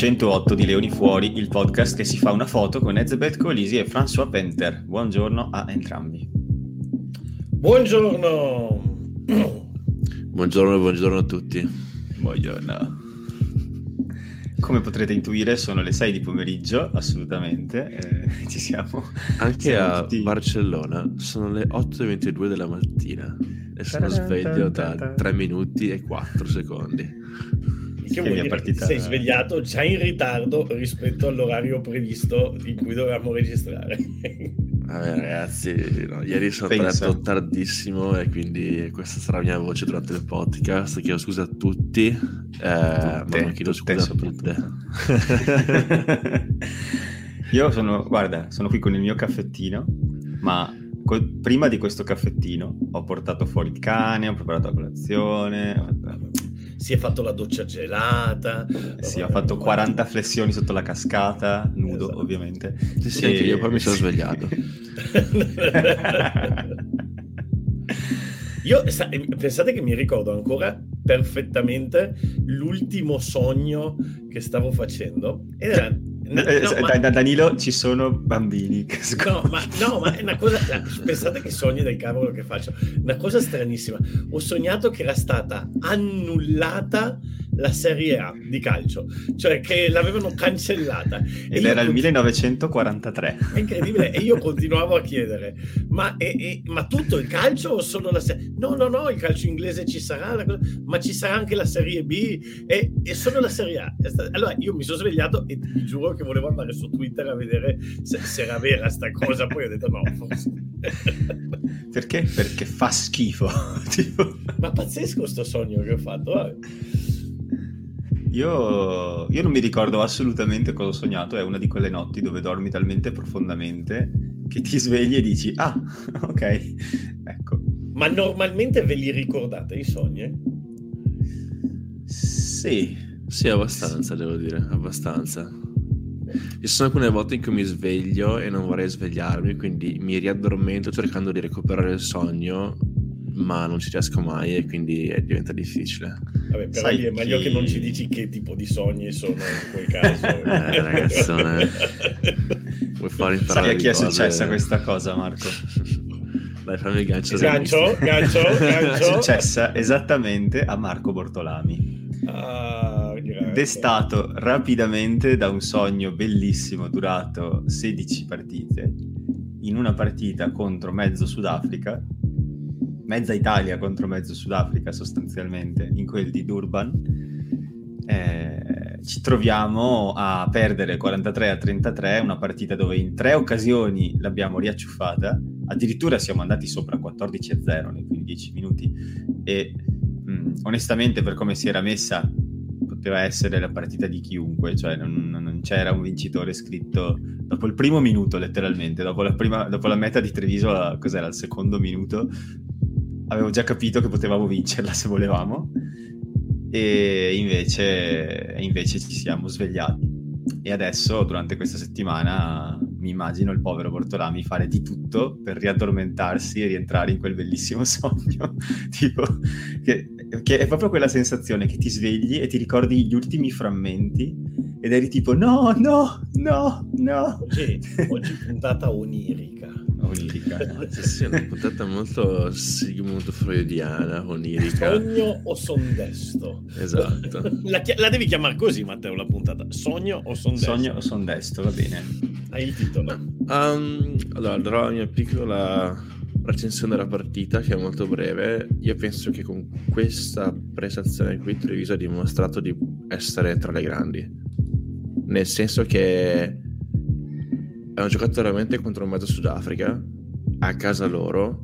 Puntata 108 di Leoni Fuori, il podcast che si fa una foto con Ezebeth Colisi e François Penter. Buongiorno a entrambi. Buongiorno. Buongiorno, buongiorno a tutti. Buongiorno. Come potrete intuire sono le 6 di pomeriggio, assolutamente, eh, ci siamo. Anche siamo a tutti... Barcellona sono le 8.22 della mattina e sono sveglio da 3 minuti e 4 secondi che vuol dire partita... sei svegliato già in ritardo rispetto all'orario previsto in cui dovevamo registrare. Vabbè, ragazzi, no, ieri sono andato tardissimo e quindi questa sarà la mia voce durante il podcast. Chiedo scusa a tutti, eh, tutte, ma non chiedo scusa a tutte. Io sono, guarda, sono qui con il mio caffettino, ma prima di questo caffettino ho portato fuori il cane, ho preparato la colazione, si è fatto la doccia gelata. Sì, ho fatto 40 flessioni sotto la cascata, nudo esatto. ovviamente. Sì, sì, e... io poi mi sono svegliato. io, pensate che mi ricordo ancora perfettamente l'ultimo sogno che stavo facendo. Era No, eh, no, da, ma... Danilo ci sono bambini. No ma, no, ma è una cosa. Pensate che sogni del cavolo che faccio. Una cosa stranissima. Ho sognato che era stata annullata la Serie A di calcio, cioè che l'avevano cancellata. Ed era il 1943. È incredibile. e io continuavo a chiedere: ma, e, e, ma, tutto il calcio o solo la Serie No, no, no, il calcio inglese ci sarà, ma ci sarà anche la Serie B e, e solo la Serie A. Allora io mi sono svegliato e vi giuro che volevo andare su Twitter a vedere se, se era vera sta cosa, poi ho detto no, forse. Perché? Perché fa schifo. tipo... Ma pazzesco sto sogno che ho fatto. Eh. Io, io, non mi ricordo assolutamente cosa ho sognato, è una di quelle notti dove dormi talmente profondamente che ti svegli e dici, ah, ok, ecco. Ma normalmente ve li ricordate i sogni? Sì. Sì, abbastanza, devo dire, abbastanza. Ci sono alcune volte in cui mi sveglio e non vorrei svegliarmi, quindi mi riaddormento cercando di recuperare il sogno ma non ci riesco mai e quindi diventa difficile. Vabbè, però Sai è meglio chi... che non ci dici che tipo di sogni sono in quel caso. eh, ragazzone, vuoi fare imparare Sai a chi è successa questa cosa, Marco? Dai, fammi il gancio. Gancio, gancio, gancio. È successa esattamente a Marco Bortolami. Ah, Destato rapidamente da un sogno bellissimo durato 16 partite in una partita contro mezzo Sudafrica mezza Italia contro mezzo Sudafrica sostanzialmente, in quel di Durban, eh, ci troviamo a perdere 43 a 33, una partita dove in tre occasioni l'abbiamo riacciuffata, addirittura siamo andati sopra 14 a 0 nei primi 10 minuti. E mh, onestamente per come si era messa poteva essere la partita di chiunque, cioè non, non, c'era un vincitore scritto dopo il primo minuto letteralmente, dopo la, prima, dopo la meta di Treviso, cos'era il secondo minuto, avevo già capito che potevamo vincerla se volevamo. E invece, invece ci siamo svegliati. E adesso durante questa settimana mi immagino il povero Bortolami fare di tutto per riaddormentarsi e rientrare in quel bellissimo sogno. Tipo che, che, è proprio quella sensazione che ti svegli e ti ricordi gli ultimi frammenti ed eri tipo no no no no oggi, oggi puntata onirica onirica. sì, sì, una puntata molto Sigmund freudiana, onirica. Sogno o sondesto. Esatto. La, la, devi chiamare così, Matteo, la puntata. Sogno o sondesto? Sogno o sondesto, va bene. Hai il titolo. Um, allora, darò la mia piccola recensione della partita, che è molto breve. Io penso che con questa prestazione qui Treviso ha dimostrato di essere tra le grandi. Nel senso che hanno giocato veramente contro un mezzo Sudafrica a casa loro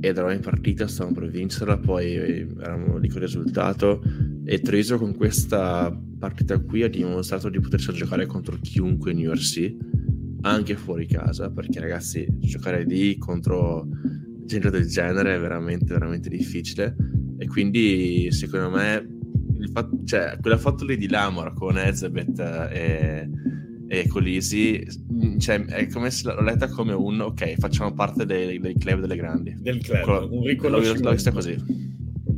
ed eravamo in partita, stavamo per vincerla, poi eravamo lì con il risultato e Treviso con questa partita qui ha dimostrato di potersi giocare contro chiunque in URC, anche fuori casa, perché ragazzi giocare lì contro gente del genere è veramente veramente difficile. E quindi secondo me fatto, cioè, quella foto lì di Lamor con Ezebeth e e Colisi, cioè, è come se l'ho letta come un ok, facciamo parte dei, dei club delle grandi. Del club, Quello, un riconoscimento. L'ho vista così.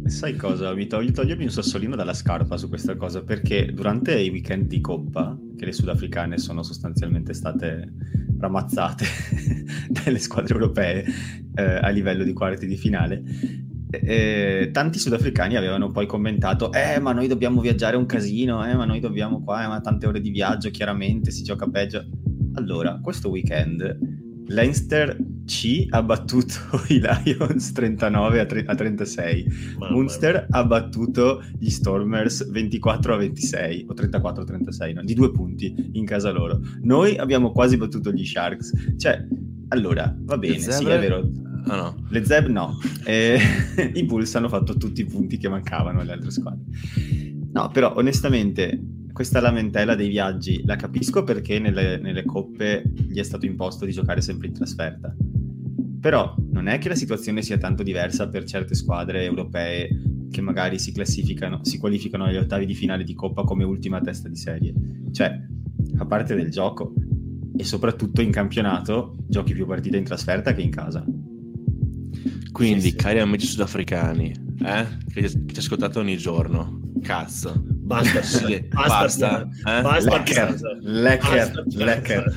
Sai cosa? Mi togli, togliermi un sassolino dalla scarpa su questa cosa perché durante i weekend di Coppa, che le sudafricane sono sostanzialmente state ramazzate dalle squadre europee eh, a livello di quarti di finale, eh, tanti sudafricani avevano poi commentato eh ma noi dobbiamo viaggiare un casino eh ma noi dobbiamo qua eh, ma tante ore di viaggio chiaramente si gioca peggio allora questo weekend Leinster C ha battuto i Lions 39 a, tre- a 36 Mamma Munster mia. ha battuto gli Stormers 24 a 26 o 34 a 36 no? di due punti in casa loro noi abbiamo quasi battuto gli Sharks cioè allora va bene sì è vero Ah, no. Le Zeb no. E I Bulls hanno fatto tutti i punti che mancavano alle altre squadre. No, però onestamente questa lamentela dei viaggi la capisco perché nelle, nelle coppe gli è stato imposto di giocare sempre in trasferta. Però non è che la situazione sia tanto diversa per certe squadre europee che magari si classificano, si qualificano agli ottavi di finale di coppa come ultima testa di serie. Cioè, a parte del gioco e soprattutto in campionato giochi più partite in trasferta che in casa. Quindi, sì, sì. cari amici sudafricani, eh, che ci ascoltate ogni giorno, cazzo, Basta, sì, basta, basta, eh? basta, lecker, lecker, lecker.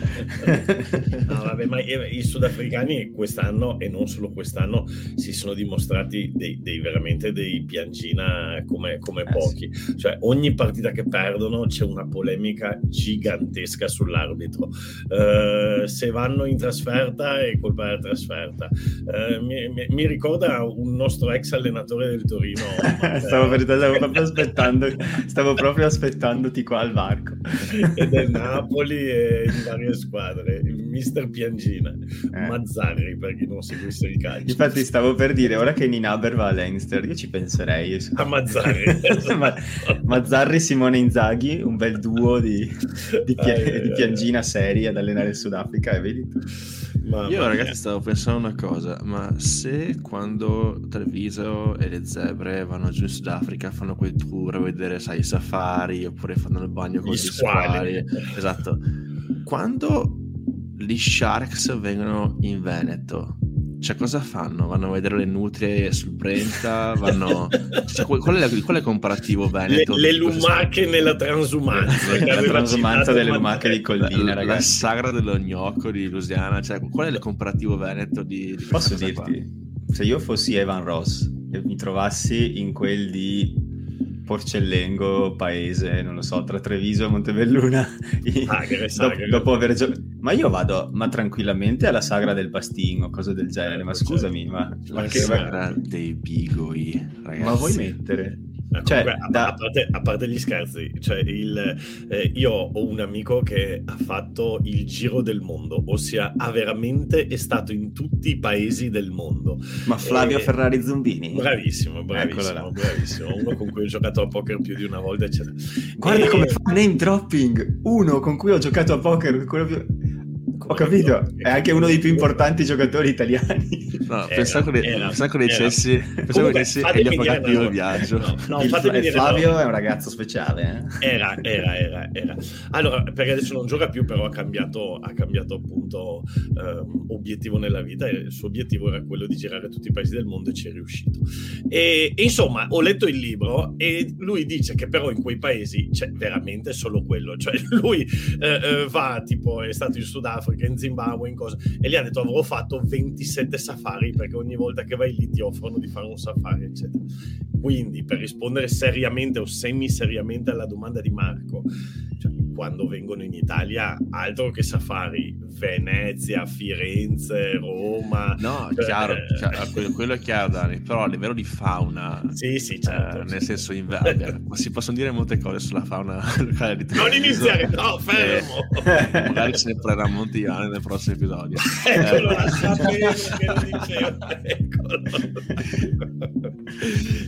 no, vabbè, ma i sudafricani quest'anno e non solo quest'anno si sono dimostrati dei, dei veramente dei piangina come, come eh, pochi. Sì. Cioè, ogni partita che perdono c'è una polemica gigantesca sull'arbitro. Uh, se vanno in trasferta è colpa della trasferta. Uh, mi, mi, mi, ricorda un nostro ex allenatore del Torino. stavo, per, stavo proprio aspettando stavo proprio aspettandoti qua al varco. e del Napoli e di varie squadre. Il mister Piangina, eh. Mazzarri per chi non seguisse il calcio. Infatti stavo per dire, ora che Ninaber va a Leinster, io ci penserei. A Mazzarri. Ma, Mazzarri Simone Inzaghi, un bel duo di, di, pia- eh, di Piangina serie ad allenare il Sudafrica, e vedi tu. Mamma Io ragazzi mia. stavo pensando una cosa, ma se quando Treviso e le zebre vanno giù in Sudafrica fanno quei tour a vedere, sai, safari oppure fanno il bagno con gli, gli squali, esatto, quando gli Sharks vengono in Veneto, cioè, cosa fanno? Vanno a vedere le nutrie sul Brenta? Vanno... Cioè, qual, è, qual, è, il comparativo veneto? Le, le lumache nella transumanza. la transumanza delle lumache di Collina, la, la sagra dello gnocco di Lusiana. Cioè, qual è il comparativo veneto di, di Posso dirti? Qua? Se io fossi Evan Ross e mi trovassi in quel di Porcellengo, paese, non lo so, tra Treviso e Montebelluna. Sagre, sagre. Dopo, dopo aver giocato... Ma io vado, ma tranquillamente alla sagra del Pastin o cose del genere, ma certo, scusami, certo. ma... La ma che... sagra dei bigoi, ragazzi. Ma vuoi mettere? Cioè, Comunque, da... a, parte, a, parte, gli scherzi, cioè il, eh, io ho un amico che ha fatto il giro del mondo, ossia ha veramente è stato in tutti i paesi del mondo. Ma Flavio e... Ferrari Zumbini? Bravissimo, bravissimo, bravissimo. Uno con cui ho giocato a poker più di una volta, eccetera. Guarda e... come fa name dropping! Uno con cui ho giocato a poker, quello più ho capito, è anche uno dei più importanti giocatori italiani. No, pensavo che dicessi pensavo che dicessi che gli ha pagato io il viaggio. No, no, il, il Flavio no. è un ragazzo speciale. Eh? Era, era, era, era. Allora, perché adesso non gioca più, però ha cambiato, ha cambiato appunto um, obiettivo nella vita e il suo obiettivo era quello di girare tutti i paesi del mondo e ci è riuscito. E, e insomma, ho letto il libro e lui dice che però in quei paesi c'è veramente solo quello. Cioè lui eh, eh, va, tipo, è stato in Sudafrica Africa, in Zimbabwe, in cosa. E gli ha detto avrò fatto 27 safari perché ogni volta che vai lì ti offrono di fare un safari, eccetera. Quindi, per rispondere seriamente o semi-seriamente alla domanda di Marco, cioè, quando vengono in Italia, altro che safari, Venezia, Firenze, Roma. No, cioè, chiaro, eh... chiaro, quello è chiaro, Dani, però a livello di fauna, sì, sì, certo, eh, nel senso, in, si possono dire molte cose sulla fauna locale di Non iniziare, no, fermo! Eh, magari se ne prenderà Montiane nel prossimo episodio. Eccolo, eh. sapevo che lo eccolo.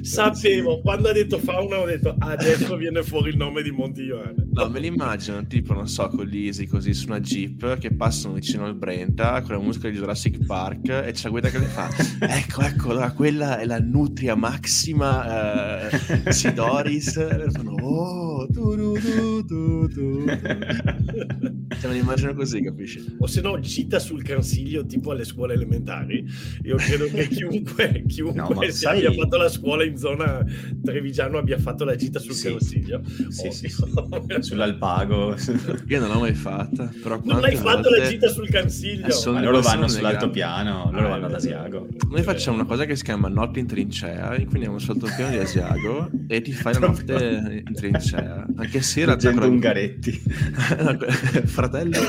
sapevo, quando ha detto fauna ho detto adesso viene fuori il nome di Montiane. No, me li immagino tipo, non so, con l'Easy così su una Jeep che passano vicino al Brenta con la musica di Jurassic Park e c'è la guida che le fa ecco, ecco, allora quella è la Nutria Maxima eh, Sidoris e fanno oh, tu, tu, tu, tu, Cioè, me l'immagino così, capisci? O se no gita sul consiglio tipo alle scuole elementari. Io credo che chiunque, chiunque no, sai... abbia fatto la scuola in zona Trevigiano abbia fatto la gita sul sì. consiglio. Sì, sì, sì. Sull'Alpago. Io non l'ho mai fatta. Però non hai fatto la gita sul consiglio. Ma loro vanno sull'altopiano, loro ah, vanno ad Asiago. Noi facciamo una cosa che si chiama notte in trincea, quindi andiamo sull'altopiano di Asiago e ti fai la notte in trincea. Anche se era già con Ungaretti. Fratello,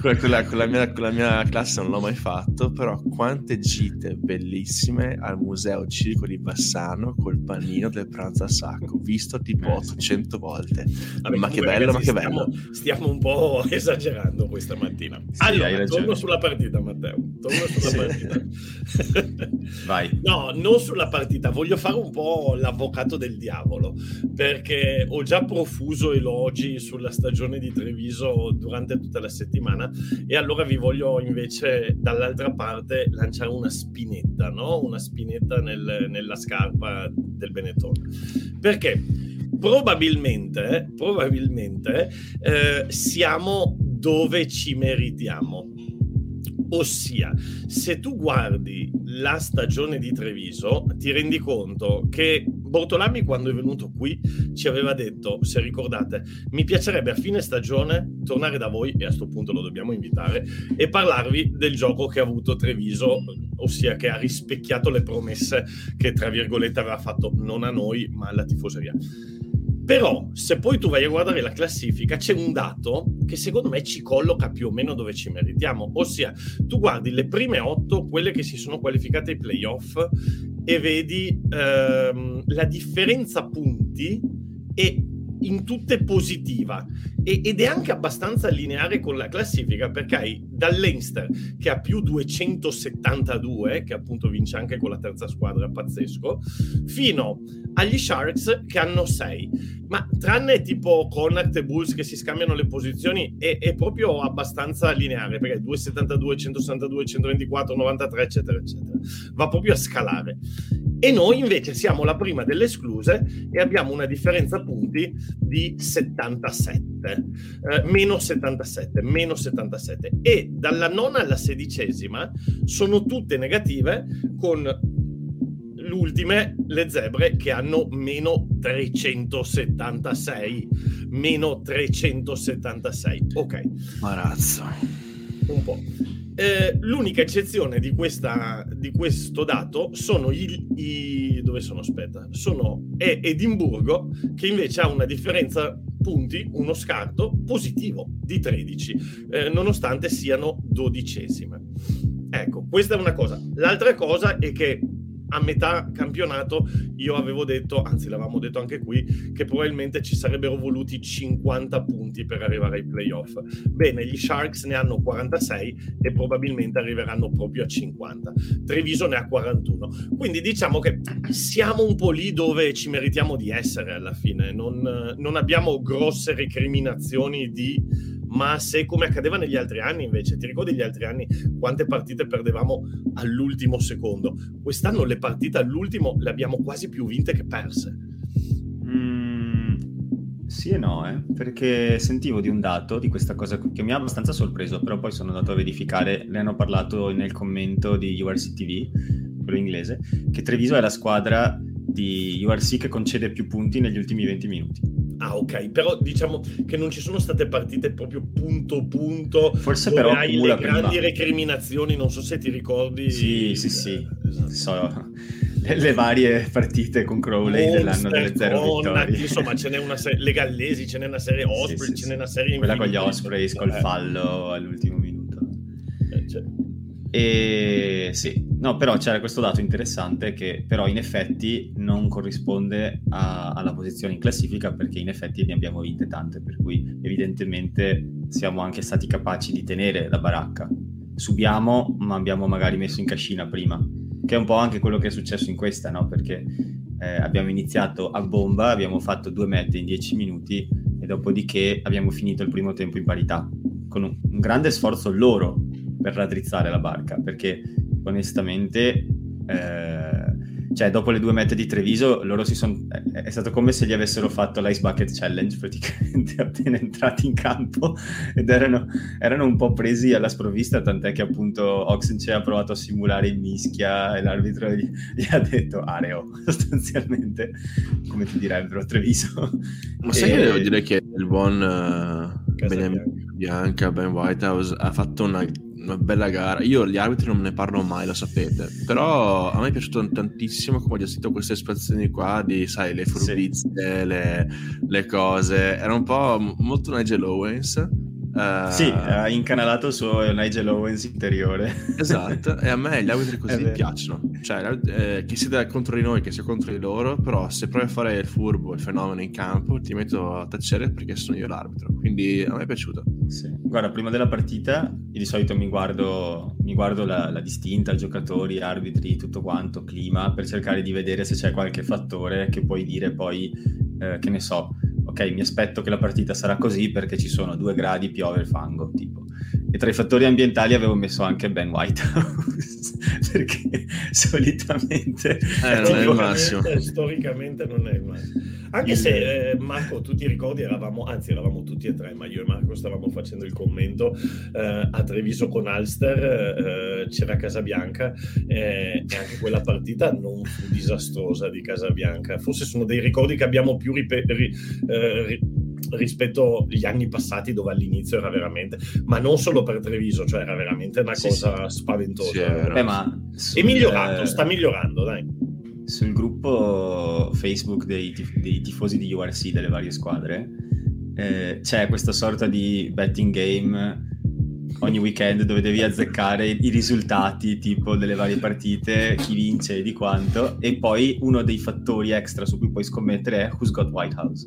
con, la, con, la mia, con la mia classe non l'ho mai fatto, però quante gite bellissime al museo Circo di Bassano col panino del pranzo a sacco, visto tipo 800 eh, volte. Vabbè, ma che bello, ma che bello. Stiamo, stiamo, un po' esagerando questa mattina. Sì, allora, torno sulla partita, Matteo. Torno sulla sì. partita. Vai. No, non sulla partita, voglio fare un po' l'avvocato del diavolo, perché ho già profuso elogi sulla stagione di Treviso durante tutta la settimana e allora vi voglio invece dall'altra parte lanciare una spinetta, no? Una spinetta nel, nella scarpa del Benetton. Perché? Probabilmente, probabilmente eh, siamo dove ci meritiamo Ossia, se tu guardi la stagione di Treviso, ti rendi conto che Bortolami quando è venuto qui ci aveva detto, se ricordate, mi piacerebbe a fine stagione tornare da voi, e a questo punto lo dobbiamo invitare, e parlarvi del gioco che ha avuto Treviso, ossia che ha rispecchiato le promesse che, tra virgolette, aveva fatto non a noi, ma alla tifoseria. Però, se poi tu vai a guardare la classifica, c'è un dato che secondo me ci colloca più o meno dove ci meritiamo. Ossia, tu guardi le prime otto, quelle che si sono qualificate ai playoff, e vedi ehm, la differenza punti e in tutte positiva. E, ed è anche abbastanza lineare con la classifica perché hai dall'Einster che ha più 272 che appunto vince anche con la terza squadra pazzesco fino agli Sharks che hanno 6 ma tranne tipo Connacht e Bulls che si scambiano le posizioni è, è proprio abbastanza lineare perché 272 162 124 93 eccetera eccetera va proprio a scalare e noi invece siamo la prima delle escluse e abbiamo una differenza punti di 77, eh, meno 77, meno 77. E dalla nona alla sedicesima sono tutte negative con l'ultime, le zebre, che hanno meno 376. Meno 376. Ok. Marazzo. Un po'. Eh, l'unica eccezione di, questa, di, questo dato sono i, i dove sono? Aspetta. Sono è Edimburgo che invece ha una differenza punti uno scarto positivo di 13 eh, nonostante siano dodicesime. Ecco questa è una cosa. L'altra cosa è che a metà campionato io avevo detto, anzi l'avevamo detto anche qui, che probabilmente ci sarebbero voluti 50 punti per arrivare ai playoff. Bene, gli Sharks ne hanno 46 e probabilmente arriveranno proprio a 50. Treviso ne ha 41. Quindi diciamo che siamo un po' lì dove ci meritiamo di essere alla fine. Non, non abbiamo grosse recriminazioni di ma se come accadeva negli altri anni invece, ti ricordi gli altri anni quante partite perdevamo all'ultimo secondo? Quest'anno le partite all'ultimo le abbiamo quasi più vinte che perse. Mm, sì e no, eh? perché sentivo di un dato di questa cosa che mi ha abbastanza sorpreso, però poi sono andato a verificare, ne hanno parlato nel commento di URC TV, quello inglese, che Treviso è la squadra di URC che concede più punti negli ultimi 20 minuti. Ah, ok, però diciamo che non ci sono state partite proprio punto punto. Forse però hai le grandi prima. recriminazioni, non so se ti ricordi. Sì, sì, sì. Eh, esatto. So, le, le, varie partite con Crowley Monster, dell'anno delle zero vittorie. Insomma, ce n'è una serie, le gallesi, ce n'è una serie Osprey, sì, sì, ce n'è una serie Quella con gli Ospreys col eh. fallo all'ultimo minuto. Eh, cioè. E sì, no, però c'era questo dato interessante che però in effetti non corrisponde a, alla posizione in classifica perché in effetti ne abbiamo vinte tante, per cui evidentemente siamo anche stati capaci di tenere la baracca. Subiamo, ma abbiamo magari messo in cascina prima, che è un po' anche quello che è successo in questa, no? Perché eh, abbiamo iniziato a bomba, abbiamo fatto due mette in dieci minuti e dopodiché abbiamo finito il primo tempo in parità, con un, un grande sforzo loro per raddrizzare la barca, perché onestamente... Eh, cioè dopo le due mete di Treviso loro si sono è stato come se gli avessero fatto l'Ice Bucket Challenge praticamente appena entrati in campo ed erano, erano un po' presi alla sprovvista tant'è che appunto Oxenche ha provato a simulare in mischia e l'arbitro gli, gli ha detto areo sostanzialmente come ti direbbero Treviso. Ma e... sai che devo dire che il buon uh, Bianca Ben Whitehouse ha fatto una una bella gara. Io gli arbitri non ne parlo mai, lo sapete. Però a me è piaciuto tantissimo come ho gestito queste espressioni qua di, sai, le furbizie, sì. le, le, cose. Era un po' molto Nigel Owens. Uh, sì, ha incanalato il suo Nigel Owens interiore. Esatto, e a me gli arbitri così piacciono. Cioè, eh, che sia contro di noi, che sia contro di loro, però se provi a fare il furbo, il fenomeno in campo, ti metto a tacere perché sono io l'arbitro. Quindi a me è piaciuto. Sì. Guarda, prima della partita, io di solito mi guardo, mi guardo la, la, distinta, giocatori, arbitri, tutto quanto, clima, per cercare di vedere se c'è qualche fattore che puoi dire poi, eh, che ne so, ok, mi aspetto che la partita sarà così perché ci sono due gradi, piove il fango, tipo. E tra i fattori ambientali avevo messo anche Ben Whitehouse, perché solitamente... Eh, non è il massimo. Storicamente non è il massimo. Anche se, eh, Marco, tu ti ricordi, eravamo, anzi eravamo tutti e tre, ma io e Marco stavamo facendo il commento eh, a Treviso con Alster, eh, c'era Casabianca eh, e anche quella partita non fu disastrosa di Casabianca. Forse sono dei ricordi che abbiamo più ripe- ri- eh, ri- rispetto agli anni passati dove all'inizio era veramente, ma non solo per Treviso, cioè era veramente una sì, cosa sì. spaventosa. Sì, Beh, ma sul... È migliorato, sta migliorando, dai sul gruppo Facebook dei, tif- dei, tifosi di URC delle varie squadre eh, c'è questa sorta di betting game ogni weekend dove devi azzeccare i risultati tipo delle varie partite, chi vince e di quanto, e poi uno dei fattori extra su cui puoi scommettere è Who's Got White House.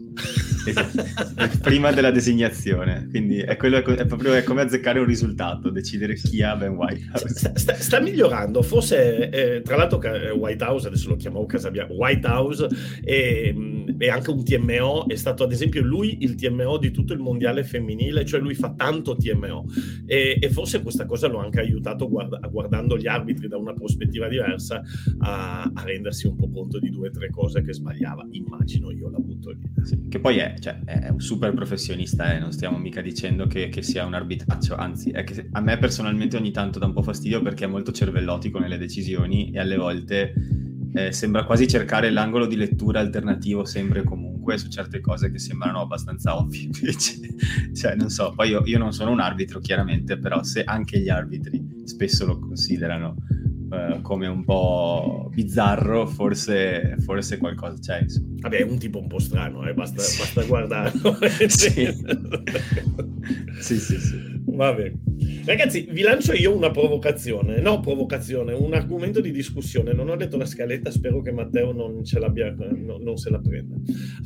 prima della designazione, quindi è, quello, è proprio è come azzeccare un risultato, decidere chi ha Ben White House. Sta, sta, sta migliorando, forse eh, tra l'altro White House, adesso lo chiamo Casabianca, White House e, e anche un TMO, è stato ad esempio lui il TMO di tutto il mondiale femminile, cioè lui fa tanto TMO. E, e, forse questa cosa lo anche aiutato guarda, guardando gli arbitri da una prospettiva diversa a, a, rendersi un po' conto di due o tre cose che sbagliava, immagino io la butto lì. Sì, che poi è, cioè, è, un super professionista, eh? non stiamo mica dicendo che, che sia un arbitraccio, anzi è che a me personalmente ogni tanto dà un po' fastidio perché è molto cervellotico nelle decisioni e alle volte eh, sembra quasi cercare l'angolo di lettura alternativo sempre e comunque su certe cose che sembrano abbastanza ovvie invece cioè non so poi io, io, non sono un arbitro chiaramente però se anche gli arbitri spesso lo considerano eh, come un po' bizzarro forse, forse qualcosa c'è insomma. vabbè è un tipo un po' strano eh? basta, sì. basta guardarlo sì. sì sì sì Vabbè. Ragazzi, vi lancio io una provocazione, no provocazione, un argomento di discussione. Non ho detto la scaletta, spero che Matteo non, ce l'abbia, no, non se la prenda.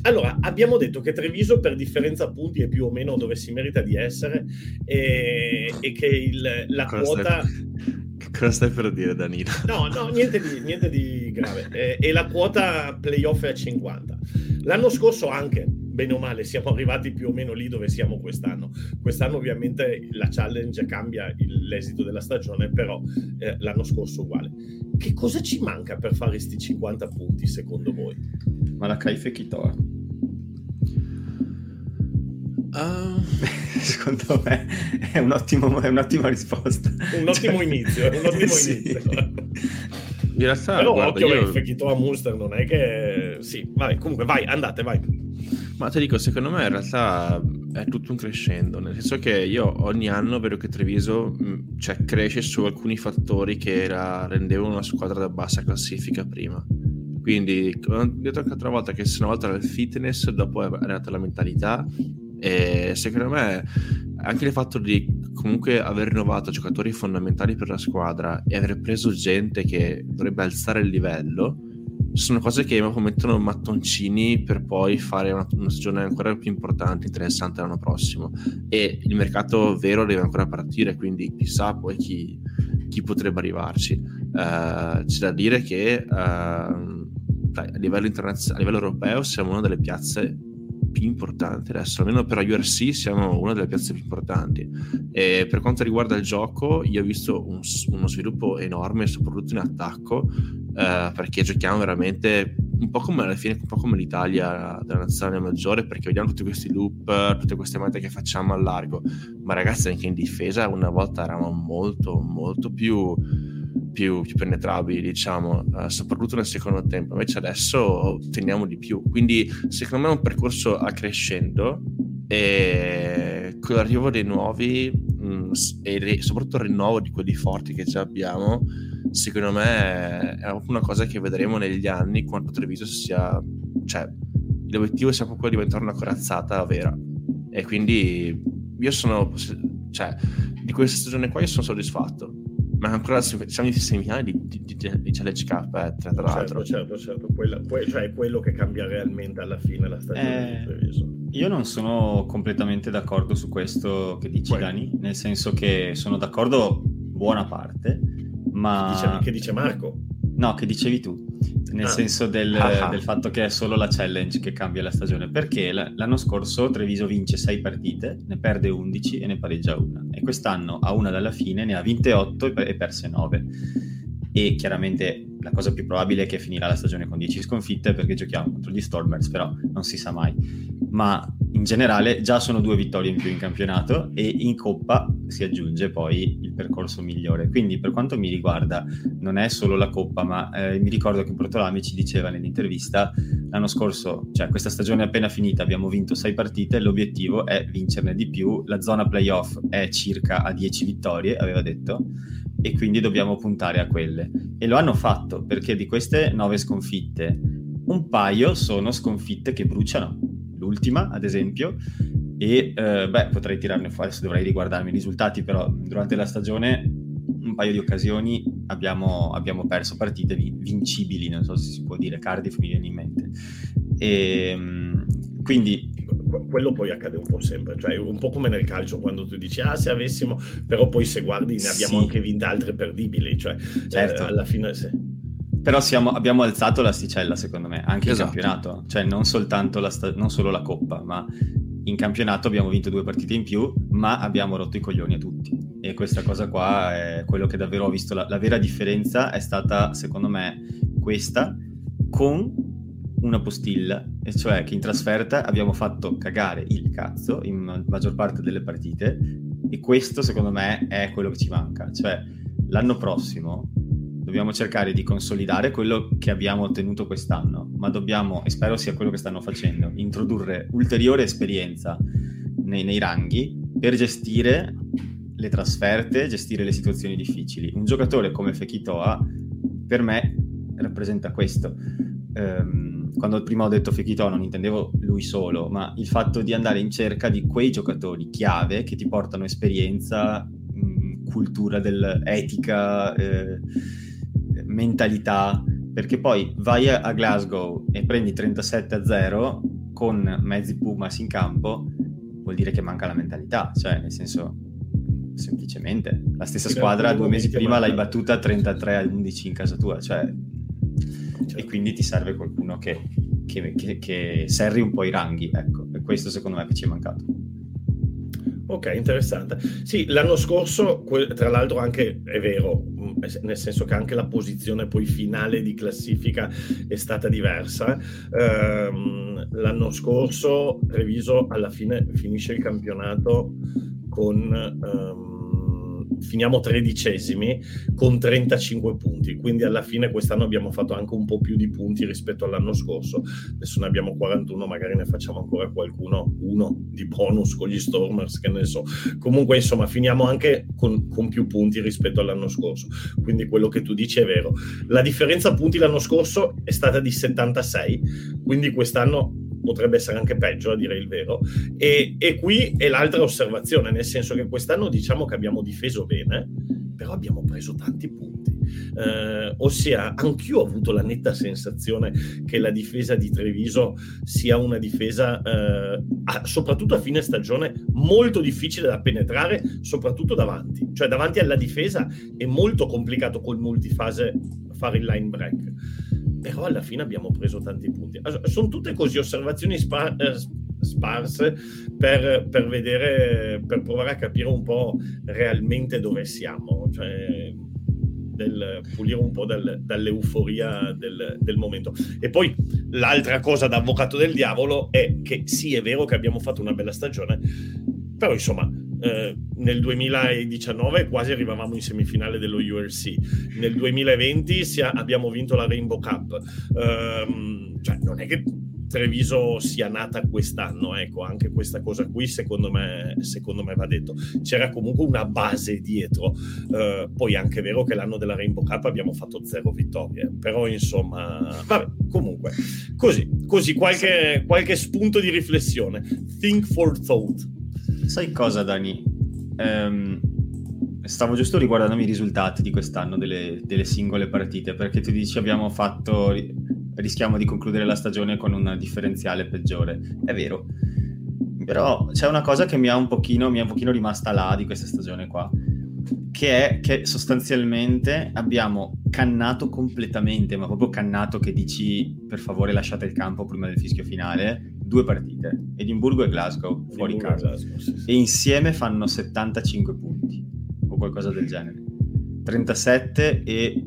Allora, abbiamo detto che Treviso per differenza punti è più o meno dove si merita di essere e, e che il, la cosa quota... Stai... Cosa stai per dire, Danilo? No, no, niente di, niente di grave. E, e la quota playoff è a 50. L'anno scorso anche bene o male siamo arrivati più o meno lì dove siamo quest'anno. Quest'anno ovviamente la challenge cambia il, l'esito della stagione, però eh, l'anno scorso uguale. Che cosa ci manca per fare questi 50 punti secondo voi? Malakai Fekitoa. Uh... Secondo me è, un ottimo, è, un'ottima risposta. Un ottimo cioè... inizio, un ottimo sì. inizio. In realtà, Però guarda, occhio io... Fekitoa Munster non è che... Sì, vai, comunque vai, andate, vai. Ma ti dico, secondo me in realtà è tutto un crescendo, nel senso che io ogni anno vedo che Treviso mm, cioè, cresce su alcuni fattori che la rendevano una squadra da bassa classifica prima. Quindi, ho detto anche l'altra volta che se una volta era il fitness, dopo è arrivata la mentalità e secondo me anche il fatto di comunque aver rinnovato giocatori fondamentali per la squadra e aver preso gente che dovrebbe alzare il livello sono cose che mettono mattoncini per poi fare una, una, stagione ancora più importante, interessante l'anno prossimo. E il mercato vero deve ancora partire, quindi chissà poi chi, chi potrebbe arrivarci. Uh, c'è da dire che uh, a, livello internazionale, a livello europeo siamo una delle piazze più importanti adesso, almeno per la URC siamo una delle piazze più importanti. E per quanto riguarda il gioco, io ho visto un, uno sviluppo enorme, soprattutto in attacco, eh, perché giochiamo veramente un po' come alla fine, un po' come l'Italia della nazionale maggiore, perché vediamo tutti questi loop, tutte queste mete che facciamo a largo, ma ragazzi anche in difesa una volta eravamo molto, molto più più, più penetrabili, diciamo, uh, soprattutto nel secondo tempo. Invece adesso teniamo di più. Quindi, secondo me, è un percorso a crescendo e con l'arrivo dei nuovi mh, mm, e re- soprattutto il rinnovo di quelli forti che già abbiamo, secondo me è una cosa che vedremo negli anni quando Treviso sia. cioè, l'obiettivo sia proprio diventare una corazzata vera. E quindi io sono. cioè, di questa stagione qua io sono soddisfatto ma ancora siamo in semifinali di, di, di, di Challenge Cup, eh, tra certo, l'altro. Certo, certo, certo. Quella, que- cioè è quello che cambia realmente alla fine la stagione eh, Io non sono completamente d'accordo su questo che dici, Poi. Dani, nel senso che sono d'accordo buona parte, ma... Che dice, che dice Marco. No, che dicevi tu nel senso del, ah, ah. del, fatto che è solo la challenge che cambia la stagione, perché l'anno scorso Treviso vince 6 partite, ne perde 11 e ne pareggia una, e quest'anno a una dalla fine ne ha vinte 8 e perse 9. E chiaramente la cosa più probabile è che finirà la stagione con 10 sconfitte perché giochiamo contro gli Stormers, però non si sa mai. Ma in generale già sono due vittorie in più in campionato e in Coppa si aggiunge poi il percorso migliore. Quindi per quanto mi riguarda non è solo la Coppa, ma eh, mi ricordo che Brotolami ci diceva nell'intervista l'anno scorso, cioè questa stagione appena finita, abbiamo vinto 6 partite, l'obiettivo è vincerne di più, la zona playoff è circa a 10 vittorie, aveva detto, e quindi dobbiamo puntare a quelle. E lo hanno fatto perché di queste 9 sconfitte un paio sono sconfitte che bruciano l'ultima ad esempio, e eh, beh, potrei tirarne fuori, adesso dovrei riguardarmi i risultati, però durante la stagione un paio di occasioni abbiamo, abbiamo perso partite vincibili, non so se si può dire, Cardiff mi viene in mente. E, ehm, quindi quello poi accade un po' sempre, cioè un po' come nel calcio quando tu dici ah se avessimo, però poi se guardi ne abbiamo sì. anche vinte altre perdibili, cioè certo. eh, alla fine se però siamo, abbiamo alzato l'asticella, secondo me, anche esatto. in campionato. Cioè, non, soltanto la sta- non solo la Coppa, ma in campionato abbiamo vinto due partite in più, ma abbiamo rotto i coglioni a tutti. E questa cosa qua è quello che davvero ho visto. La, la vera differenza è stata, secondo me, questa, con una postilla, e cioè che in trasferta abbiamo fatto cagare il cazzo in maggior parte delle partite, e questo, secondo me, è quello che ci manca. Cioè, l'anno prossimo dobbiamo cercare di consolidare quello che abbiamo ottenuto quest'anno, ma dobbiamo, e spero sia quello che stanno facendo, introdurre ulteriore esperienza nei, nei ranghi per gestire le trasferte, gestire le situazioni difficili. Un giocatore come Fekitoa per me rappresenta questo. Um, quando prima ho detto Fekitoa non intendevo lui solo, ma il fatto di andare in cerca di quei giocatori chiave che ti portano esperienza, mh, cultura dell'etica, eh, mentalità, perché poi vai a Glasgow e prendi 37 a 0 con mezzi Pumas in campo, vuol dire che manca la mentalità, cioè nel senso semplicemente la stessa squadra due mesi prima l'hai battuta 33 a 11 in casa tua, cioè certo. e quindi ti serve qualcuno che, che, che, che serri un po' i ranghi, ecco, e questo secondo me che ci è mancato. Ok, interessante. Sì, l'anno scorso, tra l'altro anche è vero, mm, nel senso che anche la posizione poi finale di classifica è stata diversa. Um, l'anno scorso Treviso alla fine finisce il campionato con... Um, finiamo tredicesimi con 35 punti, quindi alla fine quest'anno abbiamo fatto anche un po' più di punti rispetto all'anno scorso, adesso ne abbiamo 41, magari ne facciamo ancora qualcuno, uno di bonus con gli Stormers, che ne so, comunque insomma finiamo anche con, con più punti rispetto all'anno scorso, quindi quello che tu dici è vero. La differenza punti l'anno scorso è stata di 76, quindi quest'anno potrebbe essere anche peggio, a dire il vero. E, e qui è l'altra osservazione, nel senso che quest'anno diciamo che abbiamo difeso bene, però abbiamo preso tanti punti. Eh, ossia, anch'io ho avuto la netta sensazione che la difesa di Treviso sia una difesa, eh, a, soprattutto a fine stagione, molto difficile da penetrare, soprattutto davanti. Cioè, davanti alla difesa è molto complicato col multifase fare il line break però alla fine abbiamo preso tanti punti. Sono tutte così osservazioni spa- eh, sparse per, per vedere, per provare a capire un po' realmente dove siamo. Cioè, del, pulire un po' dal, dall'euforia del, del, momento. E poi l'altra cosa da avvocato del diavolo è che sì, è vero che abbiamo fatto una bella stagione, però insomma eh, nel 2019 quasi arrivavamo in semifinale dello URC, nel 2020 sia, abbiamo vinto la Rainbow Cup, eh, cioè non è che Treviso sia nata quest'anno, ecco, anche questa cosa qui secondo me, secondo me va detto. C'era comunque una base dietro, uh, poi è anche vero che l'anno della Rainbow Cup abbiamo fatto zero vittorie, però insomma, vabbè, comunque, così, così qualche, qualche spunto di riflessione. Think for thought. Sai cosa, Dani? Um, stavo giusto riguardando i risultati di quest'anno delle, delle singole partite, perché tu dici abbiamo fatto rischiamo di concludere la stagione con una differenziale peggiore. È vero. Però c'è una cosa che mi, ha un pochino, mi è un pochino rimasta là di questa stagione qua, che è che sostanzialmente abbiamo cannato completamente, ma proprio cannato che dici per favore lasciate il campo prima del fischio finale, due partite, Edimburgo e Glasgow, fuori Edimburgo casa. Glasgow, sì, sì. E insieme fanno 75 punti, o qualcosa del genere. 37 e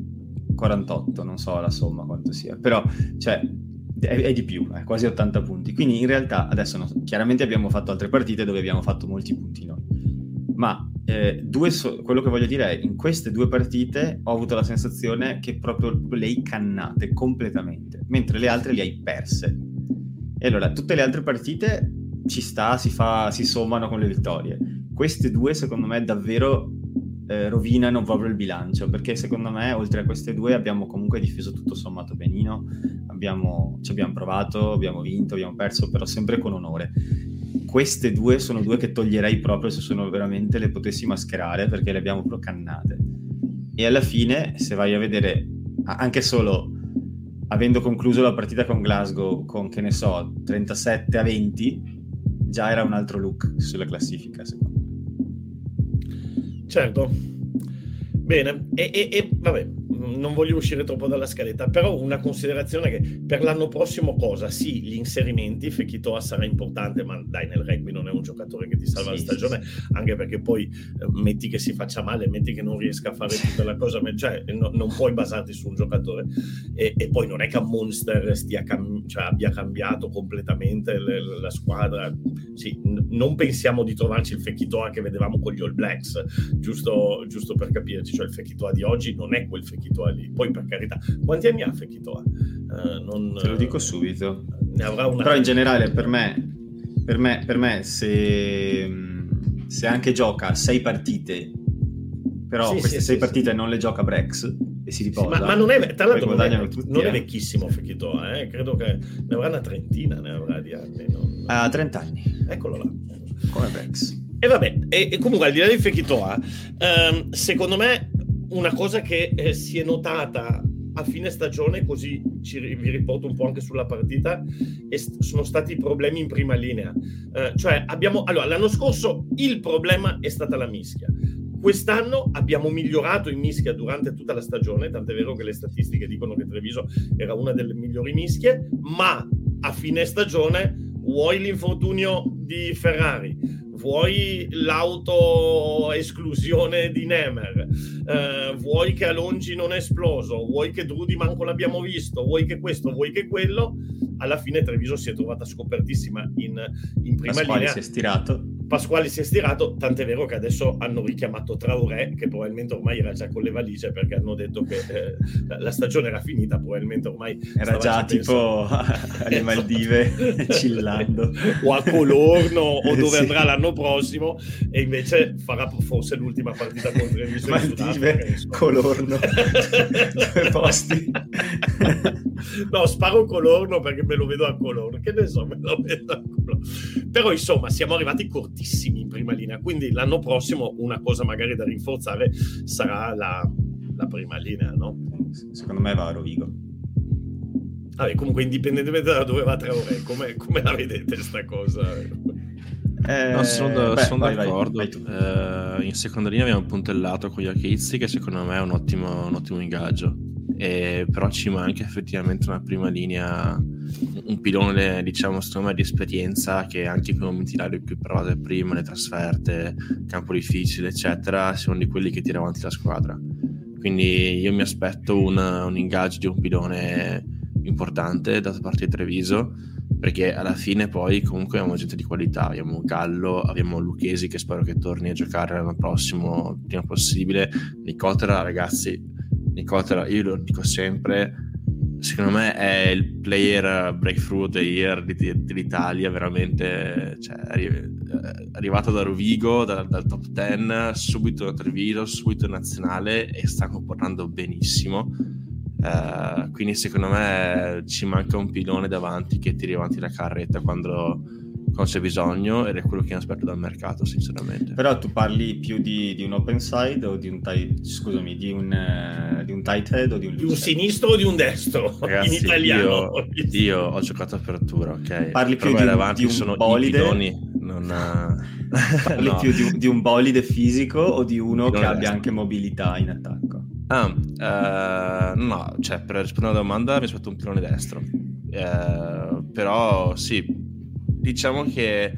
48, non so la somma quanto sia, però cioè, è, è, di più, è quasi 80 punti. Quindi in realtà adesso no, chiaramente abbiamo fatto altre partite dove abbiamo fatto molti punti noi, ma eh, so- quello che voglio dire è in queste due partite ho avuto la sensazione che proprio le hai cannate completamente, mentre le altre le hai perse. E allora tutte le altre partite ci sta, si, fa, si sommano con le vittorie. Queste due secondo me davvero eh, rovinano proprio il bilancio, perché secondo me oltre a queste due abbiamo comunque difeso tutto sommato benino, abbiamo, ci abbiamo provato, abbiamo vinto, abbiamo perso, però sempre con onore. Queste due sono due che toglierei proprio se sono veramente le potessi mascherare, perché le abbiamo procannate. E alla fine, se vai a vedere, anche solo avendo concluso la partita con Glasgow con, che ne so, 37 a 20, già era un altro look sulla classifica, secondo me. Certo. Bene, e, e, e vabbè, non voglio uscire troppo dalla scaletta, però una considerazione che per l'anno prossimo cosa? Sì, gli inserimenti, Fekitoa sarà importante, ma dai, nel rugby non è un giocatore che ti salva sì, la stagione, sì. anche perché poi eh, metti che si faccia male, metti che non riesca a fare tutta la cosa, cioè no, non puoi basarti su un giocatore. E, e, poi non è che a Monster cam- cioè, abbia cambiato completamente le, la squadra. Sì, n- non pensiamo di trovarci il Fekitoa che vedevamo con gli All Blacks, giusto, giusto per capirci, cioè il Fekitoa di oggi non è quel Fekitoa Fekitoa lì. Poi per carità, quanti anni ha Fekitoa? Uh, non, Te lo dico subito. Ne avrà una Però in generale per me, per me, per me se, se anche gioca sei partite, però sì, queste sì, sei sì, partite non le gioca Brex e si riposa. ma, ma, non è, tra l'altro non è, tutti, non è eh. vecchissimo Fekitoa, eh? credo che ne avrà una trentina, ne avrà di anni. Non... Ha 30 anni. Eccolo là. Come Brex. E vabbè, e, e comunque al di là di Fekitoa, ehm, secondo me una cosa che eh, si è notata a fine stagione, così ci, vi riporto un po' anche sulla partita, st- sono stati i problemi in prima linea. Eh, cioè, abbiamo, allora, l'anno scorso il problema è stata la mischia. Quest'anno abbiamo migliorato in mischia durante tutta la stagione, tant'è vero che le statistiche dicono che Treviso era una delle migliori mischie, ma a fine stagione vuoi l'infortunio di Ferrari, vuoi l'auto esclusione di Nemer, eh, vuoi che Alongi non è esploso, vuoi che Drudy manco l'abbiamo visto, vuoi che questo, vuoi che quello, alla fine Treviso si è trovata scopertissima in, in prima Pasquale linea. si è stirato. Pasquale si è stirato, tant'è vero che adesso hanno richiamato Traoré, che probabilmente ormai era già con le valigie perché hanno detto che eh, la stagione era finita, probabilmente ormai era già tipo alle Maldive chillando. O a Colorno o dove sì. andrà l'anno prossimo e invece farà forse l'ultima partita contro Treviso Maldive, Colorno. Due posti. No sparo Colorno perché me lo vedo a Colorno che ne so me lo vedo a Colorno. Però insomma siamo arrivati corti fortissimi in prima linea. Quindi l'anno prossimo una cosa magari da rinforzare sarà la, la prima linea, no? Secondo me va a Rovigo. Vabbè, comunque indipendentemente da dove va Traoré, come, come la vedete sta cosa? Eh, no, sono, da, beh, sono vai, d'accordo. Vai, vai eh, in seconda linea abbiamo puntellato con gli Achizzi, che secondo me è un ottimo, un ottimo ingaggio. E, però ci manca effettivamente una prima linea, un pilone diciamo secondo me di esperienza che anche con i momenti di cui parlate prima, le trasferte, campo difficile eccetera, siano di quelli che tira avanti la squadra. Quindi io mi aspetto un, un ingaggio di un pilone importante da parte di Treviso perché alla fine poi comunque abbiamo gente di qualità, abbiamo Gallo, abbiamo Lucchesi che spero che torni a giocare l'anno prossimo il prima possibile, Nicotera ragazzi, Nicotera io lo dico sempre, secondo me è il player breakthrough year dell'Italia, veramente cioè, è arrivato da Rovigo, dal, dal top 10, subito da Treviso, subito nazionale e sta comportando benissimo. Uh, quindi secondo me ci manca un pilone davanti che tiri avanti la carretta quando, quando c'è bisogno ed è quello che mi aspetto dal mercato sinceramente. Però tu parli più di, di un open side o di un tight scusami di un, uh, di un tight head o di un, di un sinistro o di un destro Ragazzi, in italiano? io, io, ho giocato apertura ok? Parli più di un, di un sono bolide? piloni, non, parli no. più di un, di un bolide fisico o di uno che abbia anche mobilità in attacco? Ah, uh, no, cioè per rispondere alla domanda mi aspetto un pilone destro. Uh, però sì, diciamo che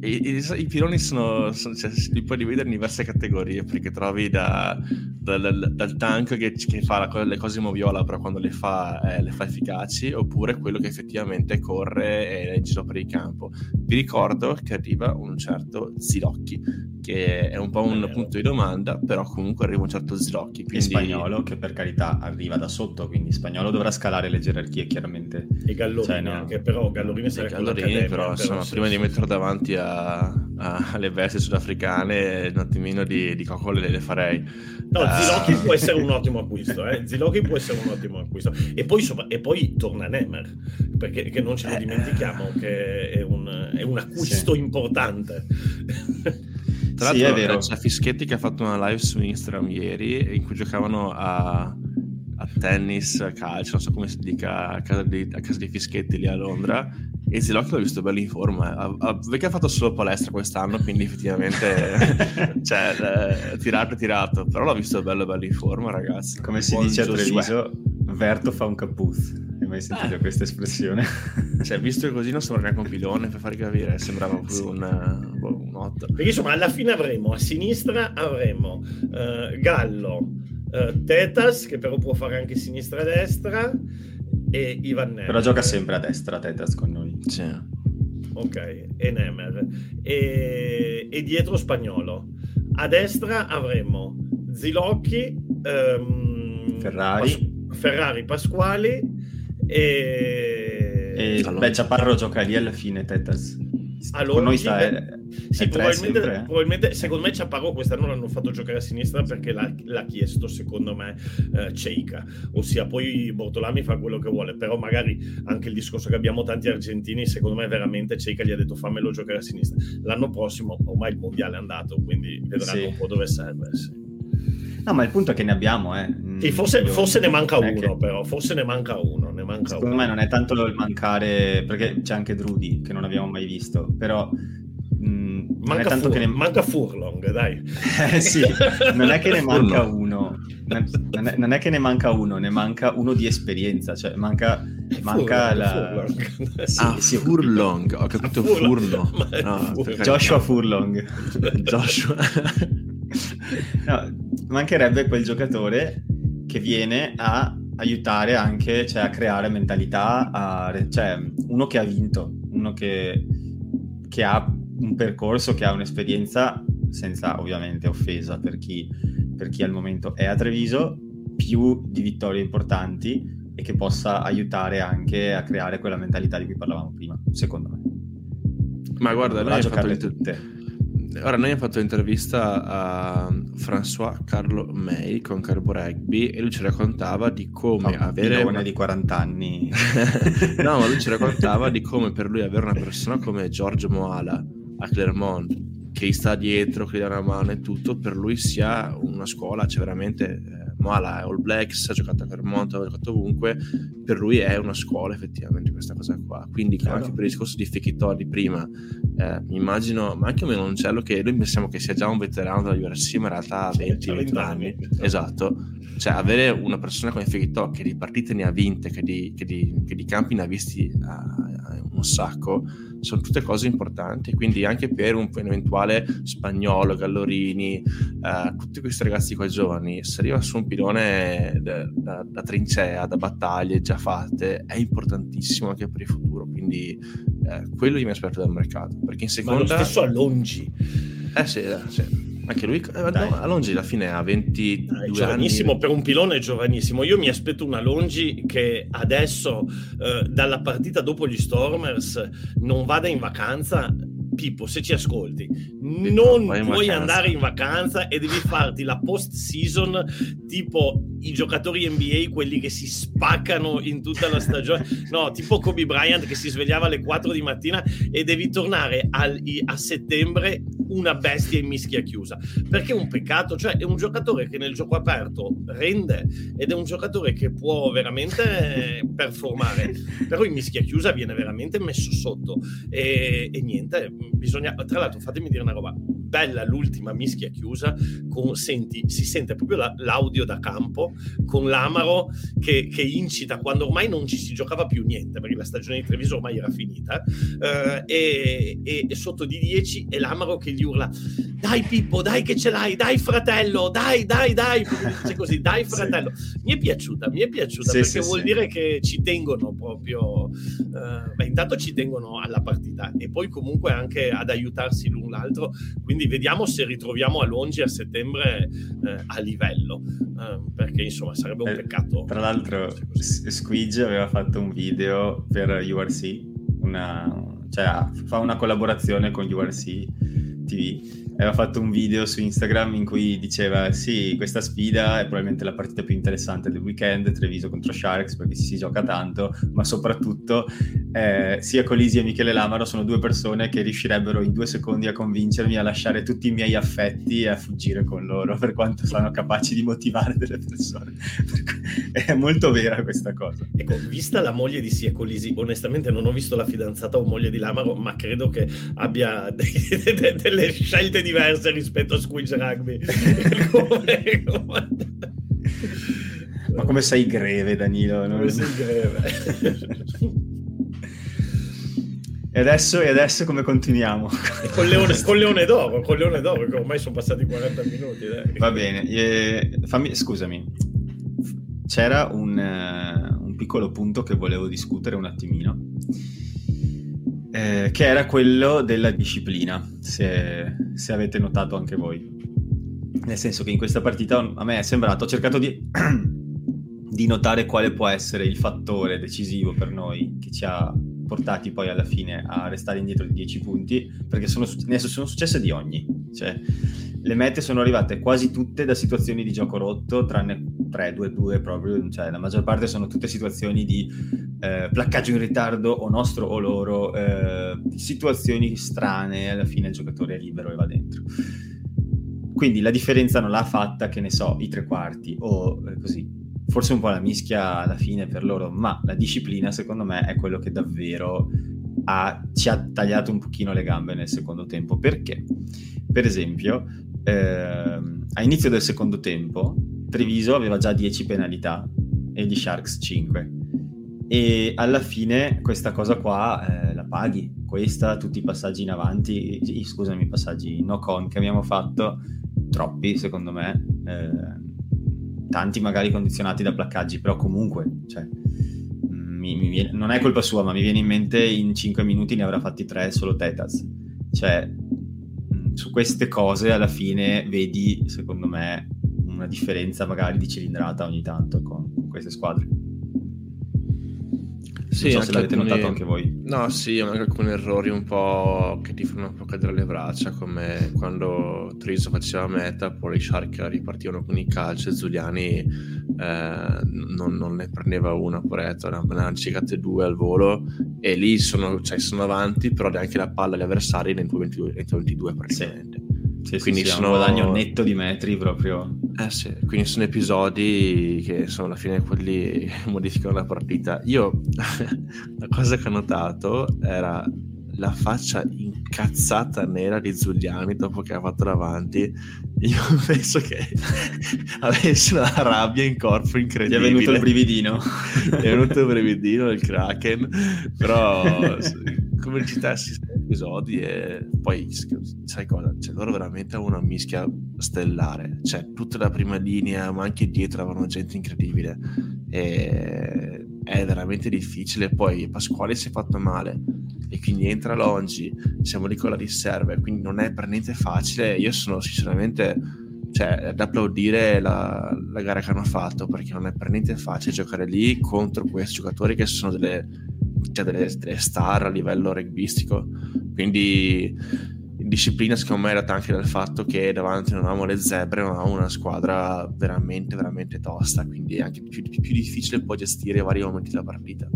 i, i, i piloni sono, sono cioè, li puoi dividere in diverse categorie perché trovi da, da, dal, dal tank che, che fa la, le cose in moviola però quando le fa, eh, le fa efficaci oppure quello che effettivamente corre e è in giro per il campo. Vi ricordo che arriva un certo Zilocchi che è un po' un punto di domanda, però comunque arriva un certo Zilocchi. Quindi... E spagnolo, che per carità arriva da sotto, quindi spagnolo dovrà scalare le gerarchie chiaramente. E Gallorini cioè, no. anche, però Gallorini sarebbe Gallorini, però, insomma, sì. prima di metterlo davanti a, a, alle vesti sudafricane, un attimino di, di coccole le, le farei. No, uh... Zilocchi può essere un ottimo acquisto, eh? Zilocchi può essere un ottimo acquisto. E poi, sopra... e poi torna Nemer, perché non ce lo eh. dimentichiamo che è un, è un acquisto sì. importante. Tra l'altro, sì, è vero. c'è Fischetti che ha fatto una live su Instagram ieri in cui giocavano a, a tennis, a calcio, non so come si dica, a casa di, a casa di Fischetti lì a Londra. E Zilocchi l'ho visto bello in forma. Ha, perché ha fatto solo palestra quest'anno, quindi effettivamente cioè, eh, tirato e tirato. Però l'ho visto bello bello in forma, ragazzi. Come si Buon dice a Treviso, Verto fa un capuz. Hai mai sentito ah. questa espressione? cioè, visto così non sembra neanche un pilone, per farvi capire, sembrava più sì. un, boh, un 8. Perché insomma, alla fine avremo a sinistra avremo uh, Gallo, uh, Tetas, che però può fare anche sinistra e destra, e Ivan Nemer. Però gioca sempre a destra Tetas con noi. Sì. Ok, e Nemer. E, e dietro Spagnolo. A destra avremo Zilocchi, um, Ferrari. Pas- Ferrari Pasquali e, e beh, Chaparro gioca lì alla fine, Tetas. Allora, noi sta, è, sì, è probabilmente, sempre, probabilmente, secondo me Ciaparro quest'anno l'hanno fatto giocare a sinistra perché l'ha, l'ha chiesto secondo me eh, Ceika ossia poi Bortolami fa quello che vuole però magari anche il discorso che abbiamo tanti argentini secondo me veramente Ceika gli ha detto fammelo giocare a sinistra l'anno prossimo ormai il mondiale è andato quindi vedranno sì. un po' dove serve sì. No, ma il punto è che ne abbiamo, eh. Sì, forse, Io, forse ne manca uno, che... però. Forse ne manca uno. Ne manca Secondo uno. me non è tanto il mancare, perché c'è anche Drudy, che non abbiamo mai visto, però... Mh, manca, tanto Fur- che ne... manca Furlong, dai. eh, sì, non è che ne manca uno. Non è, non è, che ne manca uno, ne manca uno di esperienza, cioè manca, manca Furlong, la... Furlong. Sì, ah, sì, Furlong, ho capito Furlong. Furlong. No, Joshua Furlong. Joshua. No, mancherebbe quel giocatore che viene a aiutare anche, cioè a creare mentalità, a, cioè uno che ha vinto, uno che, che ha un percorso, che ha un'esperienza, senza ovviamente offesa per chi, per chi al momento è a Treviso, più di vittorie importanti e che possa aiutare anche a creare quella mentalità di cui parlavamo prima, secondo me. Ma guarda, lei ha giocato tutte Ora, noi abbiamo fatto un'intervista a François Carlo May con Carbo Rugby e lui ci raccontava di come oh, avere... Una di 40 anni. no, ma lui ci raccontava di come per lui avere una persona come Giorgio Moala a Clermont che gli sta dietro, che gli dà una mano e tutto, per lui sia una scuola, cioè veramente eh, diciamo alla All Blacks, ha giocato a Vermont, ha giocato ovunque, per lui è una scuola effettivamente questa cosa qua. Quindi claro. anche per il discorso di Fechitò di prima, eh, mi immagino, ma anche un Meloncello che noi pensiamo che sia già un veterano della UFC, ma in realtà ha 20, 20 anni. Esatto. Cioè avere una persona come Fechitò che di partite ne ha vinte, che di, che di, che di campi ne ha visti uh, un sacco, sono tutte cose importanti. Quindi anche per un, un eventuale spagnolo, Gallorini, uh, tutti questi ragazzi qua giovani, se arriva su un pilone da, da, da, trincea, da battaglie già fatte, è importantissimo anche per il futuro. Quindi uh, quello io mi aspetto dal mercato. Perché in seconda... Ma lo stesso Allongi. Eh sì, eh, sì. Anche lui, eh, no, Alongi alla fine ha 22 Dai, giovanissimo, anni. per un pilone è giovanissimo. Io mi aspetto un Alongi che adesso, eh, dalla partita dopo gli Stormers, non vada in vacanza Pippo, se ci ascolti, non puoi andare in vacanza e devi farti la post season tipo i giocatori NBA, quelli che si spaccano in tutta la stagione, no, tipo Kobe Bryant che si svegliava alle 4 di mattina e devi tornare al, a settembre una bestia in mischia chiusa. Perché è un peccato, cioè è un giocatore che nel gioco aperto rende ed è un giocatore che può veramente performare, però in mischia chiusa viene veramente messo sotto. E, e niente, bisogna, tra l'altro fatemi dire una roba, bella l'ultima mischia chiusa, con, senti, si sente proprio la, l'audio da campo con l'Amaro che, che, incita quando ormai non ci si giocava più niente, perché la stagione di Treviso ormai era finita, eh, e, e, e, sotto di 10 è l'Amaro che gli urla dai Pippo, dai che ce l'hai, dai fratello, dai, dai, dai, dice così, dai fratello. Sì. Mi è piaciuta, mi è piaciuta sì, perché sì, vuol dire che ci tengono proprio, eh, beh, intanto ci tengono alla partita e poi comunque anche ad aiutarsi l'un l'altro, quindi vediamo se ritroviamo a Longi a settembre eh, a livello, eh, perché insomma sarebbe un eh, peccato. Tra l'altro Squidge aveva fatto un video per URC, una, cioè fa una collaborazione con URC TV aveva fatto un video su Instagram in cui diceva sì, questa sfida è probabilmente la partita più interessante del weekend, Treviso contro Sharks perché si gioca tanto, ma soprattutto eh, sia Colisi e Michele Lamaro sono due persone che riuscirebbero in due secondi a convincermi a lasciare tutti i miei affetti e a fuggire con loro per quanto sono capaci di motivare delle persone. è molto vera questa cosa. Ecco, vista la moglie di Sia Colisi, onestamente non ho visto la fidanzata o moglie di Lamaro, ma credo che abbia delle scelte diverse rispetto a Squidge Rugby. come, come... Ma come sei greve, Danilo? Non... Come sei greve. E adesso, e adesso come continuiamo? Con Leone, con Leone, d'Oro, con Leone d'Oro, che ormai sono passati 40 minuti. Dai. Va bene, eh, fammi, scusami, c'era un, uh, un, piccolo punto che volevo discutere un attimino eh, che era quello della disciplina, se, se, avete notato anche voi. Nel senso che in questa partita a me è sembrato, ho cercato di, di notare quale può essere il fattore decisivo per noi che ci ha portati poi alla fine a restare indietro di 10 punti, perché sono, sono successe di ogni. Cioè, le mete sono arrivate quasi tutte da situazioni di gioco rotto, tranne 3-2-2 proprio, cioè la maggior parte sono tutte situazioni di eh, placcaggio in ritardo o nostro o loro, eh, situazioni strane, alla fine il giocatore è libero e va dentro. Quindi la differenza non l'ha fatta, che ne so, i tre quarti o eh, così. Forse un po' la mischia alla fine per loro, ma la disciplina secondo me è quello che davvero ha, ci ha tagliato un pochino le gambe nel secondo tempo. Perché? Per esempio, ehm, a inizio del secondo tempo Treviso aveva già 10 penalità e gli Sharks 5 e alla fine questa cosa qua eh, la paghi. Questa, tutti i passaggi in avanti scusami, i passaggi no con che abbiamo fatto troppi secondo me. Eh, tanti magari condizionati da placcaggi però comunque cioè, mm, mi, mi viene, non è colpa sua ma mi viene in mente in 5 minuti ne avrà fatti 3 solo Tetas cioè mm, su queste cose alla fine vedi secondo me una differenza magari di cilindrata ogni tanto con, con queste squadre sì, non so se l'avete alcuni... notato anche voi. No, sì, anche alcuni errori un po' che ti fanno un po' cadere le braccia, come quando Triso faceva meta, poi i Shark ripartivano con i calci e Zuliani eh, non, non, ne prendeva una, poretto, ne hanno cicate due al volo e lì sono, cioè, sono avanti, però neanche la palla agli avversari 22, 22 praticamente. Sì. Sì, quindi sì, sono... un guadagno netto di metri proprio. Eh sì, quindi sono episodi che sono alla fine quelli che modificano la partita. Io la cosa che ho notato era la faccia incazzata nera di Giuliani dopo che ha fatto davanti. Io penso che avesse una rabbia in corpo incredibile. Gli è venuto il brividino. è venuto il brividino del Kraken, però come citassi episodi e poi sai cosa? Cioè, loro veramente hanno una mischia stellare, cioè tutta la prima linea ma anche dietro avevano gente incredibile. E è veramente difficile. Poi Pasquale si è fatto male e quindi entra Longi siamo lì con la riserva quindi non è per niente facile. Io sono sinceramente cioè, da applaudire la, la, gara che hanno fatto perché non è per niente facile giocare lì contro questi giocatori che sono delle cioè delle, delle star a livello rugbyistico. Quindi disciplina secondo me è data anche dal fatto che davanti non avevamo le zebre, non avevamo una squadra veramente, veramente tosta, quindi è anche più, più difficile poi gestire i vari momenti della partita.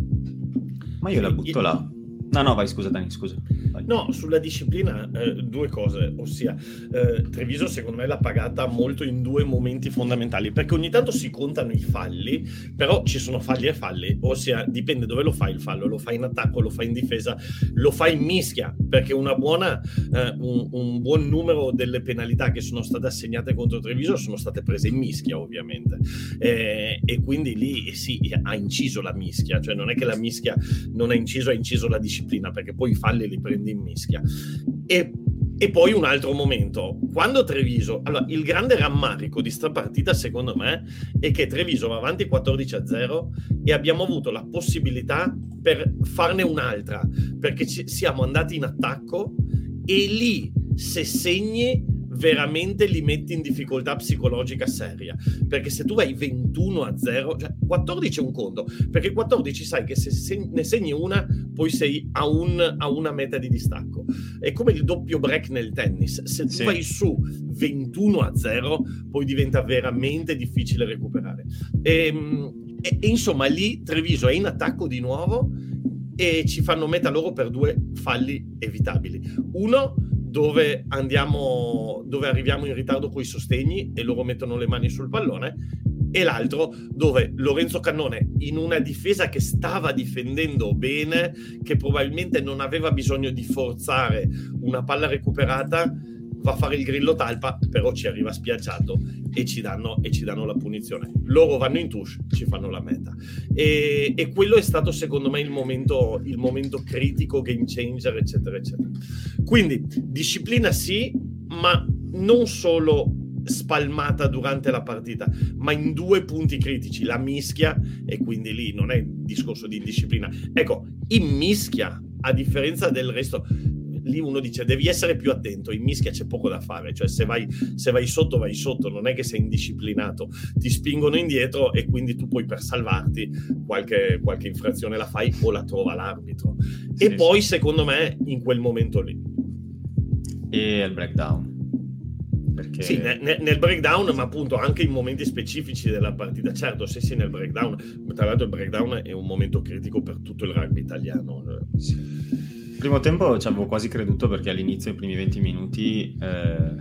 Ma io la butto là No, no, vai, scusa Dani, scusa. Vai. No, sulla disciplina eh, due cose, ossia eh, Treviso secondo me l'ha pagata molto in due momenti fondamentali, perché ogni tanto si contano i falli, però ci sono falli e falli, ossia dipende dove lo fai il fallo, lo fai in attacco, lo fai in difesa, lo fai in mischia, perché buona, eh, un, un, buon numero delle penalità che sono state assegnate contro Treviso sono state prese in mischia ovviamente, eh, e quindi lì sì, ha inciso la mischia, cioè non è che la mischia non ha inciso, ha inciso la disciplina disciplina, perché poi i falli li prendi in mischia. E, e poi un altro momento, quando Treviso, allora il grande rammarico di sta partita secondo me è che Treviso va avanti 14 a 0 e abbiamo avuto la possibilità per farne un'altra, perché ci, siamo andati in attacco e lì se segni veramente li metti in difficoltà psicologica seria. Perché se tu vai 21 a 0, cioè 14 è un conto, perché 14 sai che se ne segni una, poi sei a, un, a una meta di distacco. È come il doppio break nel tennis. Se tu sì. vai su 21 a 0, poi diventa veramente difficile recuperare. E, ehm, e, e insomma, lì Treviso è in attacco di nuovo e ci fanno meta loro per due falli evitabili. Uno dove, andiamo, dove arriviamo in ritardo con i sostegni e loro mettono le mani sul pallone e l'altro dove Lorenzo Cannone in una difesa che stava difendendo bene, che probabilmente non aveva bisogno di forzare una palla recuperata, va a fare il grillo talpa, però ci arriva spiaggiato e ci danno, e ci danno la punizione. Loro vanno in touche, ci fanno la meta. E, e quello è stato secondo me il momento, il momento critico, game changer, eccetera, eccetera. Quindi disciplina sì, ma non solo spalmata durante la partita, ma in due punti critici, la mischia e quindi lì non è discorso di disciplina. Ecco, in mischia, a differenza del resto, lì uno dice devi essere più attento, in mischia c'è poco da fare, cioè se vai, se vai sotto vai sotto, non è che sei indisciplinato, ti spingono indietro e quindi tu poi per salvarti qualche, qualche infrazione la fai o la trova l'arbitro. Sì, e poi secondo me in quel momento lì. E il breakdown. Perché... Sì, nel, nel, breakdown, ma appunto anche in momenti specifici della partita. Certo, sì, sì, nel breakdown. Tra l'altro il breakdown è un momento critico per tutto il rugby italiano. Sì primo tempo ci avevo quasi creduto perché all'inizio, i primi 20 minuti, eh,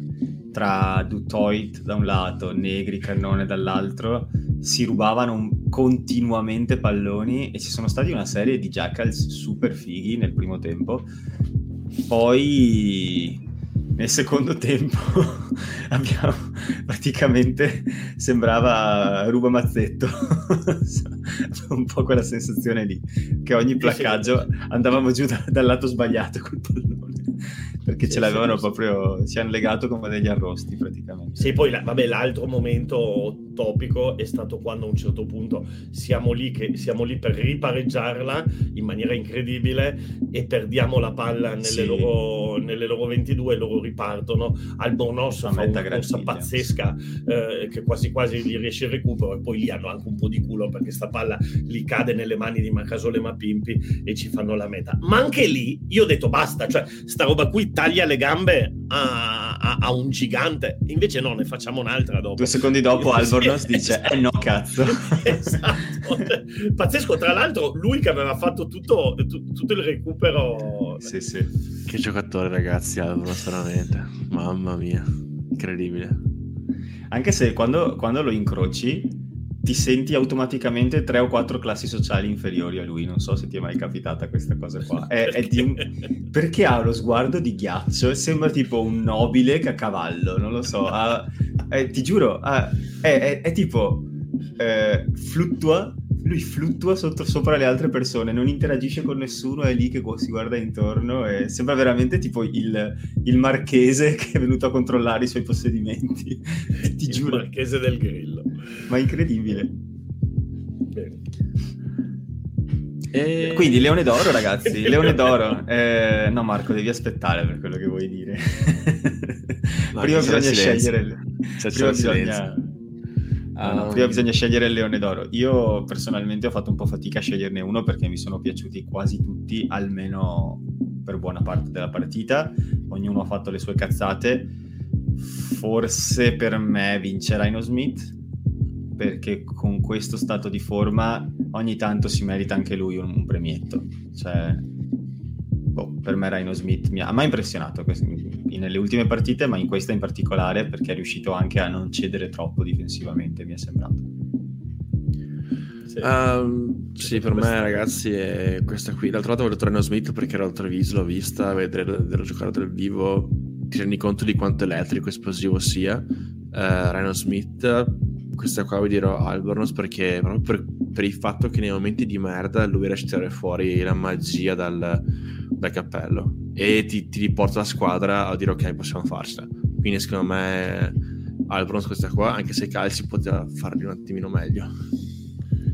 tra Dutoit da un lato, Negri, Cannone dall'altro, si rubavano continuamente palloni e ci sono stati una serie di jackals super fighi nel primo tempo. Poi nel secondo tempo abbiamo praticamente sembrava Ruba Mazzetto. Un po' quella sensazione lì che ogni placcaggio andavamo giù da, dal lato sbagliato col pallone perché sì, ce l'avevano sì, proprio, si hanno legato come degli arrosti praticamente. Sì, poi vabbè, l'altro momento topico è stato quando a un certo punto siamo lì, che, siamo lì per ripareggiarla in maniera incredibile e perdiamo la palla nelle, sì. loro, nelle loro 22 e loro ripartono. Albornoz fa una corsa pazzesca eh, che quasi quasi gli riesce il recupero e poi lì hanno anche un po' di culo perché sta palla gli cade nelle mani di Macasole Mapimpi e ci fanno la meta. Ma anche lì io ho detto basta, cioè sta roba qui taglia le gambe a, a, a, un gigante. Invece no, ne facciamo un'altra dopo. Due secondi dopo Albornoz dice, eh no, cazzo. esatto. Pazzesco, tra l'altro lui che aveva fatto tutto, tu, tutto il recupero. Sì, sì. Che giocatore ragazzi, Albornoz veramente. Mamma mia, incredibile. Anche se quando, quando lo incroci ti senti automaticamente tre o quattro classi sociali inferiori a lui. Non so se ti è mai capitata questa cosa qua. È, è di... Perché ha lo sguardo di ghiaccio e sembra tipo un nobile che a cavallo, non lo so. Ha... È, ti giuro, ha... è, è, tipo eh, fluttua lui fluttua sotto, sopra le altre persone, non interagisce con nessuno, è lì che si guarda intorno e sembra veramente tipo il, il marchese che è venuto a controllare i suoi possedimenti. Ti il giuro. Il marchese del grillo. Ma incredibile. Bene. E... Quindi Leone d'Oro, ragazzi, Leone d'Oro. Eh, no, Marco, devi aspettare per quello che vuoi dire. Prima bisogna scegliere. Prima bisogna... Uh, no, prima bisogna scegliere il leone d'oro. Io personalmente ho fatto un po' fatica a sceglierne uno perché mi sono piaciuti quasi tutti, almeno per buona parte della partita. Ognuno ha fatto le sue cazzate. Forse per me vince Rhino Smith perché con questo stato di forma ogni tanto si merita anche lui un, un premietto. Cioè, boh, per me Rhino Smith mi ha, ha impressionato nelle ultime partite, ma in questa in particolare perché è riuscito anche a non cedere troppo difensivamente, mi è sembrato. Sì, um, sì per me ragazzi è questa qui. L'altro lato voglio Rhino Smith perché era Treviso, l'ho vista, vedere la giocata dal vivo, ti rendi conto di quanto elettrico e esplosivo sia. Uh, Rhino Smith, questa qua vi dirò Albornoz perché proprio per, per, il fatto che nei momenti di merda lui riesce a tirare fuori la magia dal, dal cappello. E ti, ti, riporta la squadra a dire ok possiamo farcela quindi secondo me Albrons questa qua anche se Calci poteva farli un attimino meglio.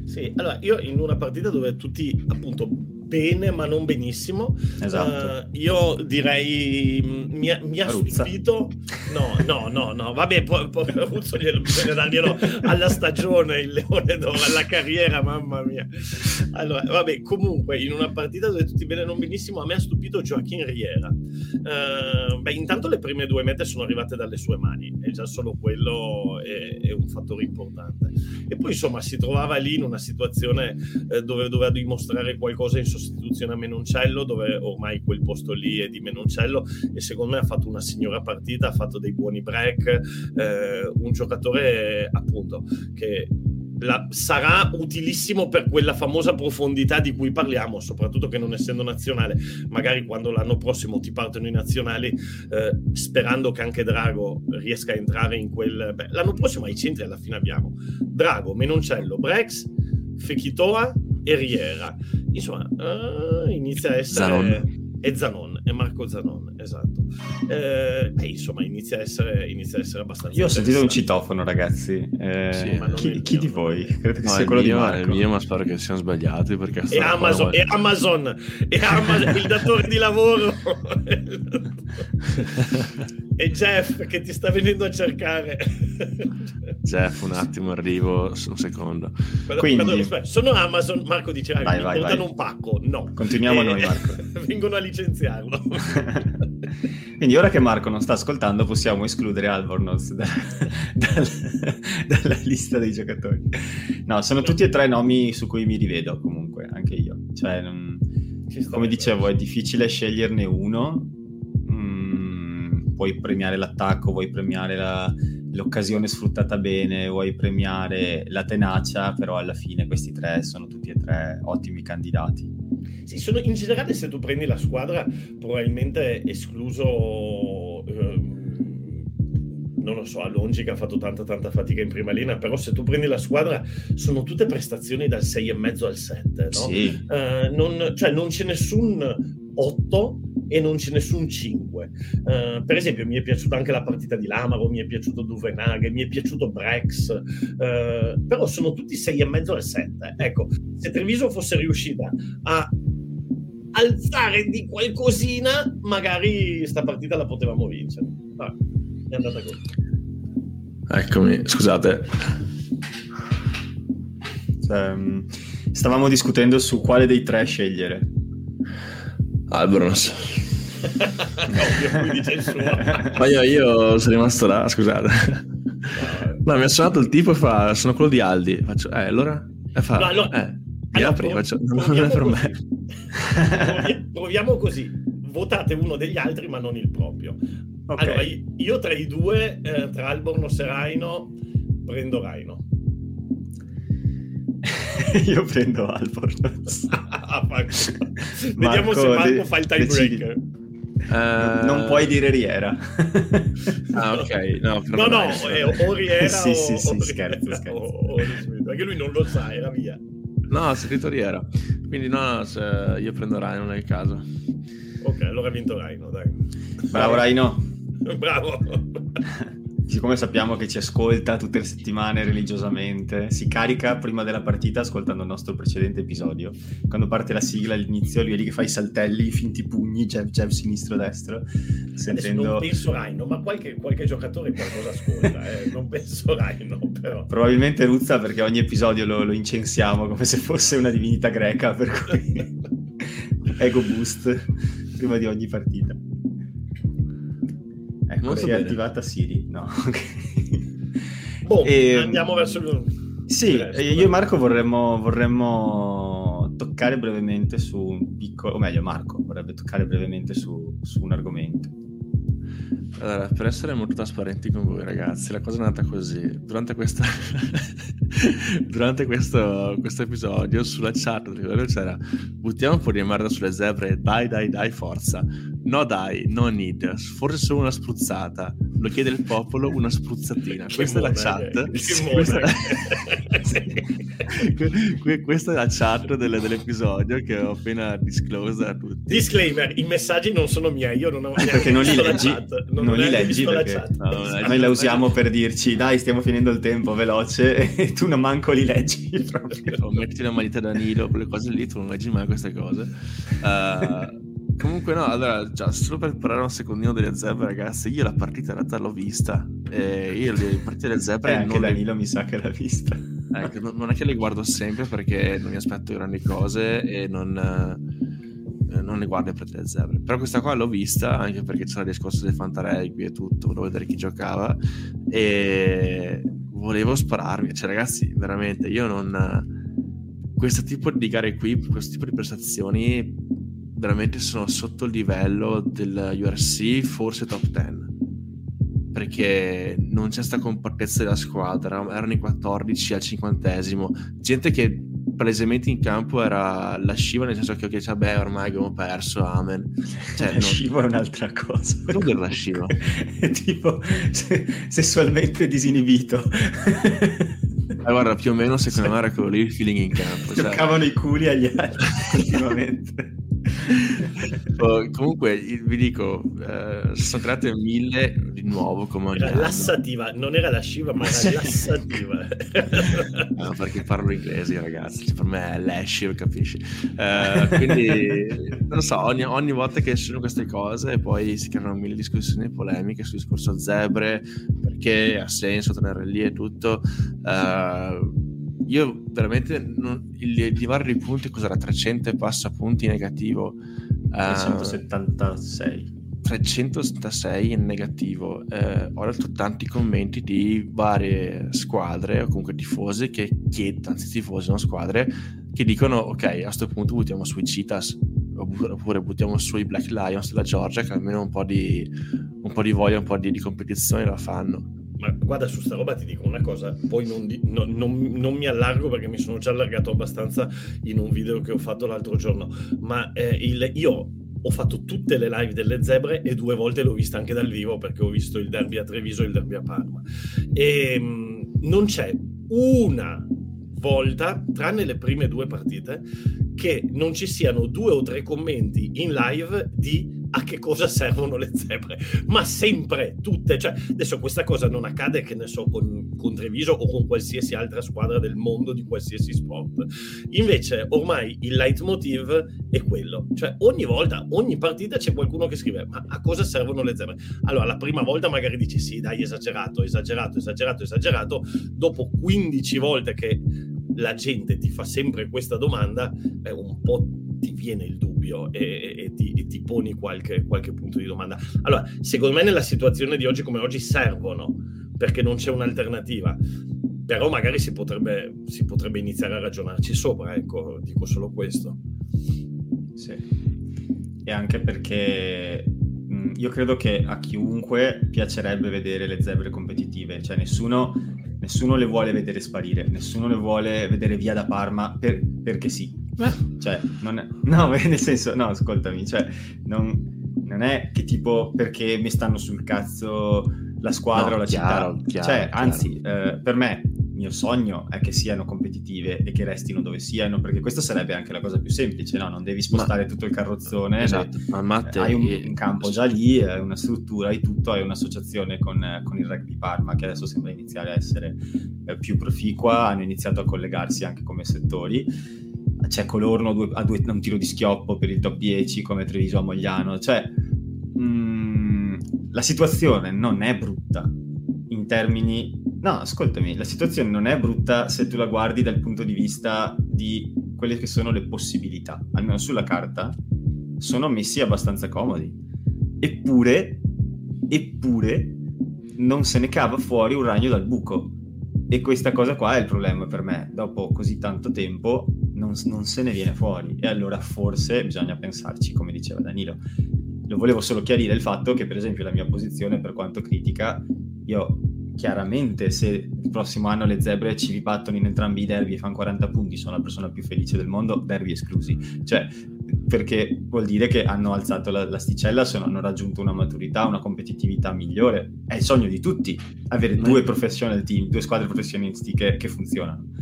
Sì, allora io in una partita dove tutti appunto bene ma non benissimo. Esatto. Uh, io direi mm, mi, mi ha stupito. No, no, no, no. Vabbè, poi, poi Ruzzo bisogna darglielo alla stagione, il leone d'oro, alla carriera, mamma mia. Allora, vabbè, comunque, in una partita dove tutti bene non benissimo, a me ha stupito Joaquin Riera. Uh, beh, intanto le prime due mete sono arrivate dalle sue mani e già solo quello è, è un fattore importante. E poi, insomma, si trovava lì in una situazione eh, dove doveva dimostrare qualcosa in sostituzione a Menoncello dove ormai quel posto lì è di Menoncello e secondo me ha fatto una signora partita, ha fatto dei buoni break, eh, un giocatore appunto che la, sarà utilissimo per quella famosa profondità di cui parliamo, soprattutto che non essendo nazionale, magari quando l'anno prossimo ti partono i nazionali, eh, sperando che anche Drago riesca a entrare in quel... Beh, l'anno prossimo ai centri alla fine abbiamo Drago, Menoncello, Brex, Fekitoa e Riera. Insomma, uh, inizia a essere... Zanon. E Zanon, e Marco Zanon, esatto. Eh, beh, insomma, inizia a, essere, inizia a essere abbastanza... Io ho sentito un citofono, ragazzi. Eh, sì, chi, chi di voi? Credo che no, sia quello mio, di Marco. È il mio, ma spero che siano sbagliati perché... E Amazon, e Amazon, e Amazon, il datore di lavoro. e Jeff che ti sta venendo a cercare. Jeff, un attimo, arrivo un secondo. Quindi... quando, sono Amazon, Marco dice, ah, vai, mi vai, portano vai. un pacco. No. Continuiamo e... noi, Marco. vengono a licenziarlo. Quindi ora che Marco non sta ascoltando possiamo escludere Albornoz da, da, dalla lista dei giocatori. No, sono tutti e tre nomi su cui mi rivedo comunque, anche io. Cioè, non... come dicevo, è difficile sceglierne uno vuoi premiare l'attacco, vuoi premiare la, l'occasione sfruttata bene, vuoi premiare la tenacia, però alla fine questi tre sono tutti e tre ottimi candidati. Sì, sono, in generale se tu prendi la squadra, probabilmente escluso... Eh, non lo so, Alongi che ha fatto tanta tanta fatica in prima linea, però se tu prendi la squadra sono tutte prestazioni dal 6,5 al 7, no? Sì. Uh, non, cioè non c'è nessun 8 e non c'è nessun 5. Uh, eh, per esempio, mi è piaciuta anche la partita di Lamaro, mi è piaciuto Duvenaghe, mi è piaciuto Brex, uh, però sono tutti 6,5 al 7. Ecco, se Treviso fosse riuscita a alzare di qualcosina, magari sta partita la potevamo vincere. Ah, è andata così. Eccomi, scusate. Cioè, stavamo discutendo su quale dei tre scegliere. Ovvio, suo. Ma io, io sono rimasto là, scusate. No, mi ha suonato il tipo e fa, sono quello di Aldi. Faccio, eh, allora? E fa, no, allora, eh, mi allora, apri, faccio, non è per così. me. Proviamo così, votate uno degli altri ma non il proprio. Okay. Allora, io tra i due, eh, tra Alborno e Raino, prendo Raino. io prendo Alborno. ah, Vediamo se Marco fa il tiebreaker. Uh... Non puoi dire Riera. ah, ok. No, no, no è o Riera sì, o, sì, sì, o, scherzo, scherzo. O, o, perché lui non lo sa, era via. No, ha scritto Riera. Quindi no, no io prendo Raino nel caso. Ok, allora ha vinto Raino, dai. Bravo Raino. Bravo siccome sappiamo che ci ascolta tutte le settimane religiosamente, si carica prima della partita ascoltando il nostro precedente episodio. Quando parte la sigla all'inizio, lui è lì che fa i saltelli, i finti pugni, jab, jab sinistro-destro. Sentendo... non penso Raino, ma qualche, qualche giocatore qualcosa ascolta, eh? non penso Raino però. Probabilmente Ruzza perché ogni episodio lo, lo incensiamo come se fosse una divinità greca, per cui ego boost prima di ogni partita. Ecco, Molto si bene. è attivata Siri. No, boh, e, ehm, andiamo verso il... Sì, resto, io e Marco vorremmo, vorremmo, toccare brevemente su un piccolo... O meglio, Marco vorrebbe toccare brevemente su, su un argomento. Allora, per essere molto trasparenti con voi, ragazzi, la cosa è andata così. Durante, questa... Durante questo, questo, episodio, sulla chat c'era buttiamo un po' di merda sulle zebre, dai, dai, dai, forza. No, dai, no need. Forse solo una spruzzata. Lo chiede il popolo, una spruzzatina. Questa è la chat. Questa... questa è la chat del, dell'episodio che ho appena disclosed a tutti. Disclaimer: i messaggi non sono miei, io non ho perché non li leggi. Non non li leggi perché no, noi la usiamo per dirci dai stiamo finendo il tempo veloce e tu non manco li leggi proprio. metti la manita da Nilo quelle cose lì tu non leggi mai queste cose. Uh, comunque no allora già solo per parlare un secondino delle zebre ragazzi io la partita in realtà l'ho vista e io le partite delle zebre eh, anche Danilo le... mi sa che l'ha vista. Ecco, non è che le guardo sempre perché non mi aspetto grandi cose e non non ne guardo per le zebre. Però questa qua l'ho vista anche perché c'era il discorso del Fantaregui e tutto, volevo vedere chi giocava e volevo spararmi. Cioè, ragazzi, veramente, io non. Questo tipo di gare qui, questo tipo di prestazioni, veramente sono sotto il livello del URC, forse top 10 perché non c'è sta compattezza della squadra, erano i 14 al cinquantesimo, gente che palesemente in campo era la sciva nel senso che ok, cioè, beh, ormai abbiamo perso, amen. Cioè, la non... sciva è un'altra cosa. Per la sciva. è tipo se- sessualmente disinibito. Eh, guarda, più o meno secondo me era quello lì il feeling in campo. Toccavano cioè... i culi agli altri continuamente. Oh, comunque vi dico eh, sono create mille di nuovo come era lassativa non era la sciva ma era lassativa. No, perché parlo inglese ragazzi per me è lascive capisci. Eh, quindi non so ogni, ogni, volta che escono queste cose poi si creano mille discussioni e polemiche sul discorso zebre perché ha senso tenere lì e tutto. Eh, io veramente non, il, il divario di punti cos'era? 300 e passa punti negativo 376 376 in negativo. Eh, ho letto tanti commenti di varie squadre o comunque tifosi che chiedono anzi tifosi non squadre che dicono ok a questo punto buttiamo sui Citas oppure buttiamo sui Black Lions della Georgia che almeno un po' di, un po di voglia un po' di, di competizione la fanno ma guarda, su sta roba ti dico una cosa, poi non, di, no, non, non, mi allargo perché mi sono già allargato abbastanza in un video che ho fatto l'altro giorno, ma eh, il, io ho fatto tutte le live delle zebre e due volte l'ho vista anche dal vivo perché ho visto il derby a Treviso e il derby a Parma. E mh, mm, non c'è una volta, tranne le prime due partite, che non ci siano due o tre commenti in live di a che cosa servono le zebre, ma sempre, tutte, cioè adesso questa cosa non accade che ne so con, con Treviso o con qualsiasi altra squadra del mondo di qualsiasi sport, invece ormai il leitmotiv è quello, cioè ogni volta, ogni partita c'è qualcuno che scrive ma a cosa servono le zebre? Allora la prima volta magari dici sì dai esagerato, esagerato, esagerato, esagerato, dopo 15 volte che la gente ti fa sempre questa domanda, beh, un po' ti viene il dubbio dubbio e, e, ti, e ti, poni qualche, qualche punto di domanda. Allora, secondo me nella situazione di oggi come oggi servono, perché non c'è un'alternativa però magari si potrebbe, si potrebbe, iniziare a ragionarci sopra, ecco, dico solo questo. Sì, e anche perché mh, io credo che a chiunque piacerebbe vedere le zebre competitive, cioè nessuno, nessuno le vuole vedere sparire, nessuno le vuole vedere via da Parma per, perché sì. Eh. Cioè, non è, no, nel senso, no, ascoltami, cioè, non, non è che tipo perché mi stanno sul cazzo la squadra no, o la chiaro, città. Chiaro, cioè, chiaro. anzi, eh, per me il mio sogno è che siano competitive e che restino dove siano, perché questa sarebbe anche la cosa più semplice, no? Non devi spostare ma, tutto il carrozzone, esatto, ma Matte, hai un, un, campo già lì, hai una struttura, hai tutto, hai un'associazione con, con, il rugby Parma che adesso sembra iniziare a essere eh, più proficua, hanno iniziato a collegarsi anche come settori. C'è Colorno due, a, due, un tiro di schioppo per il top 10 come Treviso a Mogliano, cioè... Mm, la situazione non è brutta in termini... No, ascoltami, la situazione non è brutta se tu la guardi dal punto di vista di quelle che sono le possibilità, almeno sulla carta, sono messi abbastanza comodi. Eppure, eppure, non se ne cava fuori un ragno dal buco. E questa cosa qua è il problema per me. Dopo così tanto tempo non, non se ne viene fuori. E allora forse bisogna pensarci, come diceva Danilo lo volevo solo chiarire il fatto che, per esempio, la mia posizione, per quanto critica, io chiaramente se il prossimo anno le zebre ci ribattono in entrambi i derby e fanno 40 punti, sono la persona più felice del mondo, derby esclusi. Cioè, perché vuol dire che hanno alzato la, l'asticella, sono, hanno raggiunto una maturità, una competitività migliore. È il sogno di tutti avere due professional team, due squadre professionisti che, che funzionano.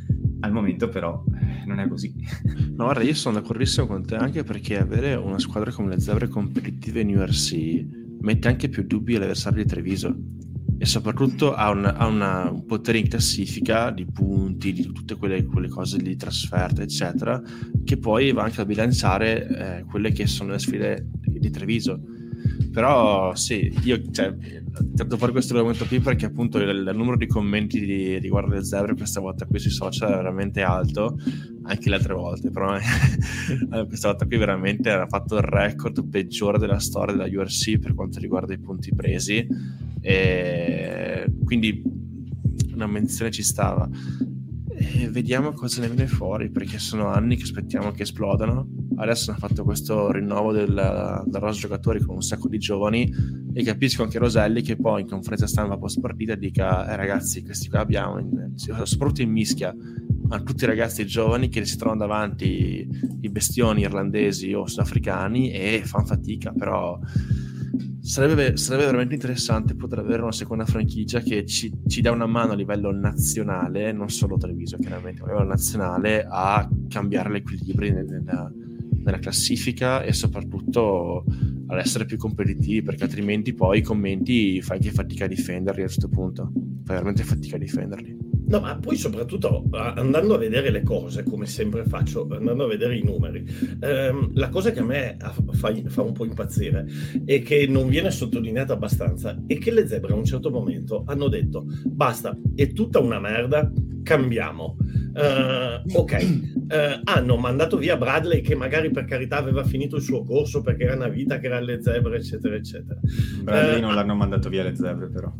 Al momento però eh, non è così. No, guarda, io sono d'accordissimo con te anche perché avere una squadra come le Zebre competitive in URC mette anche più dubbi all'avversario di Treviso e soprattutto ha, una, ha una, un potere in classifica di punti, di tutte quelle, quelle, cose di trasferta, eccetera, che poi va anche a bilanciare eh, quelle che sono le sfide di Treviso. Però sì, io cioè, tratto fare questo argomento qui perché appunto il, il, numero di commenti di, riguardo le zebre questa volta qui sui social è veramente alto, anche le altre volte, però questa volta qui veramente ha fatto il record peggiore della storia della URC per quanto riguarda i punti presi e quindi una menzione ci stava. E vediamo cosa ne viene fuori perché sono anni che aspettiamo che esplodano. Adesso hanno fatto questo rinnovo del, del rosa giocatori con un sacco di giovani e capisco anche Roselli che poi in conferenza stampa post partita dica eh, ragazzi questi qua abbiamo soprattutto in mischia ma tutti i ragazzi giovani che si trovano davanti i bestioni irlandesi o sudafricani e fanno fatica però Sarebbe, sarebbe, veramente interessante poter avere una seconda franchigia che ci, ci dà una mano a livello nazionale, non solo Treviso chiaramente, ma a livello nazionale, a cambiare l'equilibrio nella, nella classifica e soprattutto ad essere più competitivi perché altrimenti poi i commenti fai anche fatica a difenderli a questo punto. Fai veramente fatica a difenderli No, ma poi soprattutto andando a vedere le cose, come sempre faccio, andando a vedere i numeri, ehm, la cosa che a me fa, fa, un po' impazzire e che non viene sottolineata abbastanza è che le zebre a un certo momento hanno detto basta, è tutta una merda, cambiamo. Uh, ok, uh, hanno mandato via Bradley che magari per carità aveva finito il suo corso perché era una vita che era alle zebre, eccetera, eccetera. Bradley uh, non l'hanno mandato via le zebre però.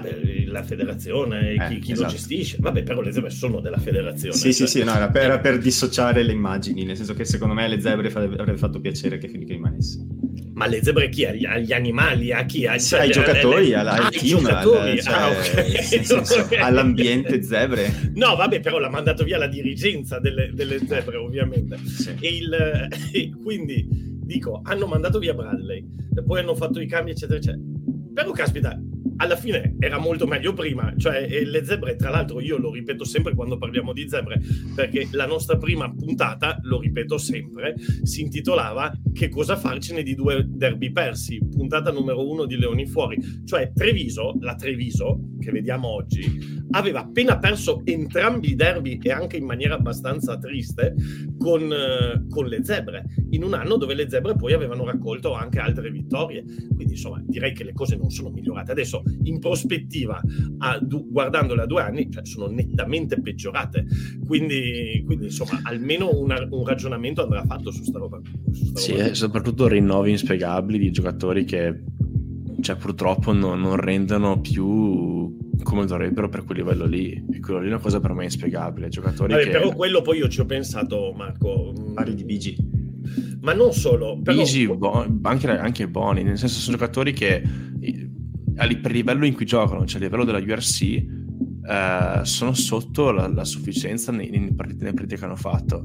Vabbè, la federazione, eh, chi, chi esatto. lo gestisce, vabbè, però le zebre sono della federazione. Sì, cioè... sì, sì, no, era per, era per, dissociare le immagini, nel senso che secondo me le zebre avrebbe fatto piacere che, che rimanesse. Ma le zebre chi? Agli animali? A chi? A, cioè, ai giocatori, le... alla, al team, giocatori. Al, cioè, ah, okay. senso, all'ambiente zebre. No, vabbè, però l'ha mandato via la dirigenza delle, delle zebre, ovviamente. Sì. E il, e quindi, dico, hanno mandato via Bradley, poi hanno fatto i cambi, eccetera, eccetera. Però, caspita, alla fine era molto meglio prima, cioè le zebre, tra l'altro io lo ripeto sempre quando parliamo di zebre, perché la nostra prima puntata, lo ripeto sempre, si intitolava Che cosa farcene di due derby persi, puntata numero uno di Leoni Fuori, cioè Treviso, la Treviso che vediamo oggi, aveva appena perso entrambi i derby e anche in maniera abbastanza triste con, eh, con, le zebre, in un anno dove le zebre poi avevano raccolto anche altre vittorie. Quindi insomma direi che le cose non sono migliorate. Adesso in prospettiva, a, du, guardandole a due anni, cioè, sono nettamente peggiorate. Quindi, quindi insomma almeno una, un ragionamento andrà fatto su sta roba. Su sta sì, roba. soprattutto rinnovi inspiegabili di giocatori che cioè, purtroppo non, non rendono più come dovrebbero per quel livello lì. E quello lì è una cosa per me inspiegabile. Giocatori Vabbè, che... Però quello poi io ci ho pensato, Marco. Mm, Parli di BG. Ma non solo. Però... BG, bo- anche, anche Boni, nel senso sono giocatori che per il livello in cui giocano, cioè a livello della URC, eh, sono sotto la, la sufficienza nei, nei, nei partiti che hanno fatto.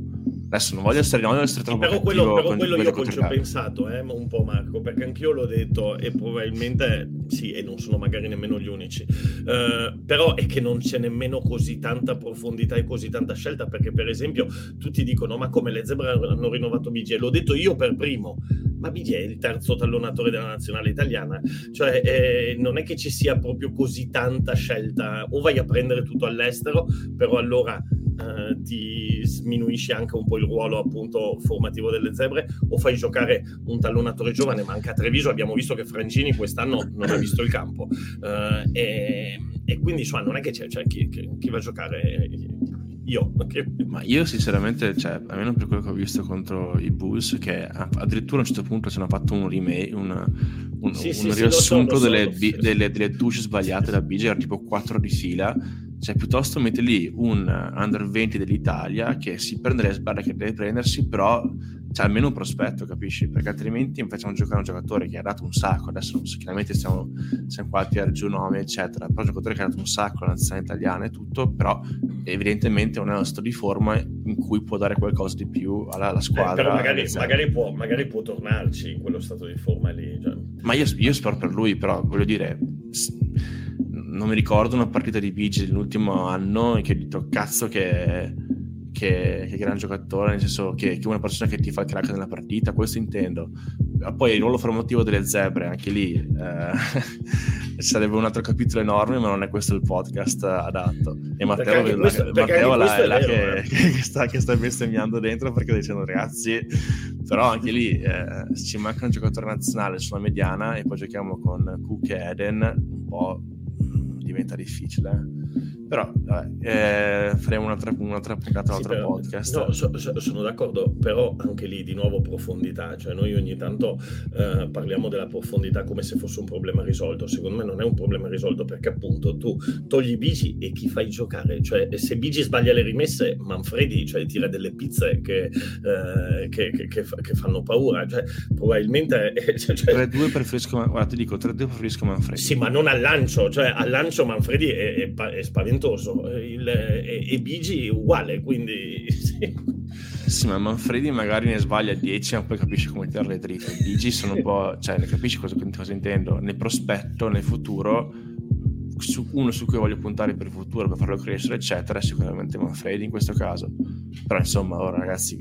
Adesso non voglio essere, non voglio essere troppo però quello, però quello io ci ho pensato eh, un po' Marco, perché anch'io l'ho detto e probabilmente sì, e non sono magari nemmeno gli unici, uh, però è che non c'è nemmeno così tanta profondità e così tanta scelta, perché per esempio tutti dicono ma come le zebre hanno rinnovato BG, l'ho detto io per primo, ma BG è il terzo tallonatore della nazionale italiana, cioè eh, non è che ci sia proprio così tanta scelta, o vai a prendere tutto all'estero, però allora eh, ti sminuisci anche un po' il ruolo appunto formativo delle zebre o fai giocare un tallonatore giovane, ma anche a Treviso abbiamo visto che Frangini quest'anno non ha visto il campo. Uh, e, e, quindi insomma non è che c'è, c'è chi, chi, chi va a giocare? Io. Che... Ma io sinceramente, cioè, almeno per quello che ho visto contro i Bulls, che addirittura a un certo punto ci hanno fatto un remake, un, un, sì, un sì, riassunto sì, delle, so, delle, delle, douche sbagliate da BG, era tipo 4 di fila, cioè piuttosto mette lì un under 20 dell'Italia che si prende le sbarre che deve prendersi, però c'è almeno un prospetto, capisci? Perché altrimenti facciamo giocare un giocatore che ha dato un sacco, adesso chiaramente stiamo, siamo qua a tirare giù nomi, eccetera, però un giocatore che ha dato un sacco alla nazionale italiana e tutto, però evidentemente non è uno stato di forma in cui può dare qualcosa di più alla, alla squadra. Eh, però magari, magari, può, magari, può, tornarci in quello stato di forma lì. Cioè. Ma io, io spero per lui, però voglio dire non mi ricordo una partita di Vigil l'ultimo anno in che ho detto cazzo che che, che gran giocatore, nel senso che, che, una persona che ti fa il crack nella partita, questo intendo. Poi il ruolo formativo delle zebre, anche lì eh, sarebbe un altro capitolo enorme, ma non è questo il podcast adatto. E Matteo, perché questo, la, Matteo là, è là che, che, sta, che sta bestemmiando dentro perché dicendo ragazzi, però anche lì eh, ci manca un giocatore nazionale sulla mediana e poi giochiamo con Cook e Eden, un po' diventa difficile. Però vabbè, eh, faremo un'altra, un'altra puntata, un sì, altro però, podcast. No, so, so, sono d'accordo, però anche lì di nuovo profondità, cioè noi ogni tanto eh, parliamo della profondità come se fosse un problema risolto, secondo me non è un problema risolto perché appunto tu togli Bigi e chi fai giocare, cioè se Bigi sbaglia le rimesse, Manfredi cioè, tira delle pizze che, eh, che, che, che fanno paura, cioè probabilmente... Cioè, 3-2 preferisco, guarda ti dico 3-2 preferisco Manfredi. Sì, ma non al lancio, cioè al lancio Manfredi è, è, è spaventoso spaventoso il, e, e Bigi uguale, quindi sì. Sì, ma Manfredi magari ne sbaglia 10, ma poi capisci come tirare dritte. Bigi sono un po', cioè, ne capisci cosa, cosa intendo? Nel prospetto, nel futuro, su, uno su cui voglio puntare per il futuro, per farlo crescere, eccetera, è sicuramente Manfredi in questo caso. Però insomma, ora ragazzi,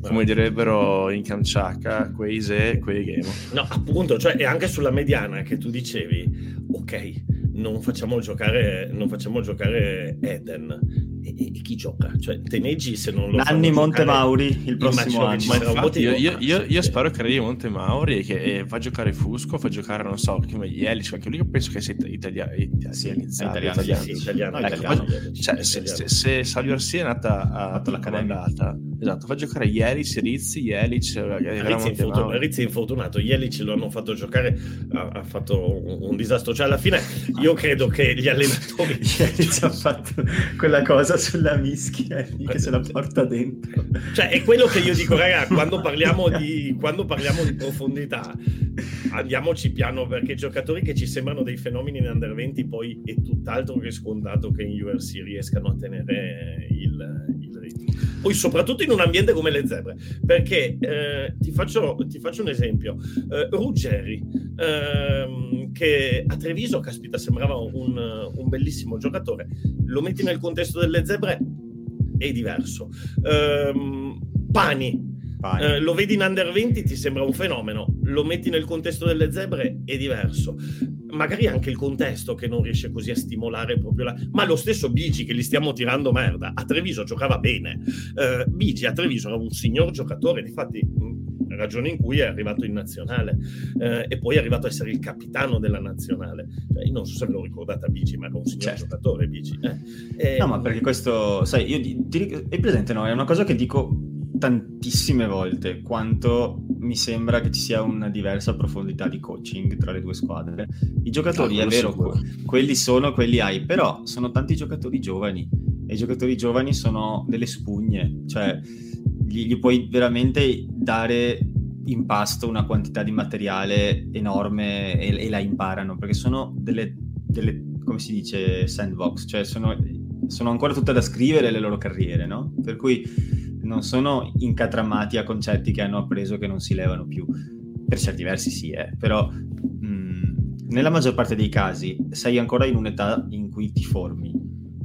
come direbbero in Kamchatka, quei se, quei game. No, appunto, cioè, e anche sulla mediana che tu dicevi, ok non facciamo giocare, non facciamo giocare Eden. E, e, chi gioca? Cioè, Teneggi se non lo Nanni Montemauri il prossimo anno. Ma infatti, io, io, io, io, spero che arrivi Montemauri e che e fa giocare Fusco, fa giocare, non so, come Jelic, anche lui io penso che sia italia, italianizzato. Sì, italiano, sì, italiano, ecco, italiano, cioè, se, se, se Salvio Arsia è nata a l'accademia esatto, fa giocare Jelic, Rizzi, Jelic, Rizzi, infortun- Rizzi è infortunato, Jelic lo hanno fatto giocare, ha, ha fatto un, un, disastro, cioè alla fine io credo che gli allenatori... Jelic ha fatto quella cosa sulla mischia che se la porta dentro. Cioè è quello che io dico, raga, quando parliamo di, quando parliamo di profondità, andiamoci piano perché giocatori che ci sembrano dei fenomeni in under 20 poi è tutt'altro che scontato che in URC riescano a tenere il, poi soprattutto in un ambiente come le zebre, perché eh, ti, faccio, ti, faccio, un esempio, eh, Ruggeri, eh, che a Treviso, caspita, sembrava un, un, bellissimo giocatore, lo metti nel contesto delle zebre, è diverso. Ehm, Pani, Uh, lo vedi in under 20 ti sembra un fenomeno, lo metti nel contesto delle zebre è diverso. Magari anche il contesto che non riesce così a stimolare proprio la... Ma lo stesso Bigi che li stiamo tirando merda, a Treviso giocava bene. Uh, Bigi a Treviso era un signor giocatore, difatti ragione in cui è arrivato in nazionale eh, e poi è arrivato a essere il capitano della nazionale. Cioè, io non so se ve lo ricordate a Bici, ma era un signor certo. giocatore Bici. Eh. E... No, ma perché questo, sai, io ti, ti, è presente, no? È una cosa che dico tantissime volte quanto mi sembra che ci sia una diversa profondità di coaching tra le due squadre. I giocatori, ah, è vero, sicuro. quelli sono, quelli hai, però sono tanti giocatori giovani e i giocatori giovani sono delle spugne, cioè gli, gli puoi veramente dare in pasto una quantità di materiale enorme e, e la imparano, perché sono delle, delle, come si dice, sandbox, cioè sono, sono, ancora tutte da scrivere le loro carriere, no? Per cui non sono incatramati a concetti che hanno appreso che non si levano più. Per certi versi sì, eh, però mh, nella maggior parte dei casi sei ancora in un'età in cui ti formi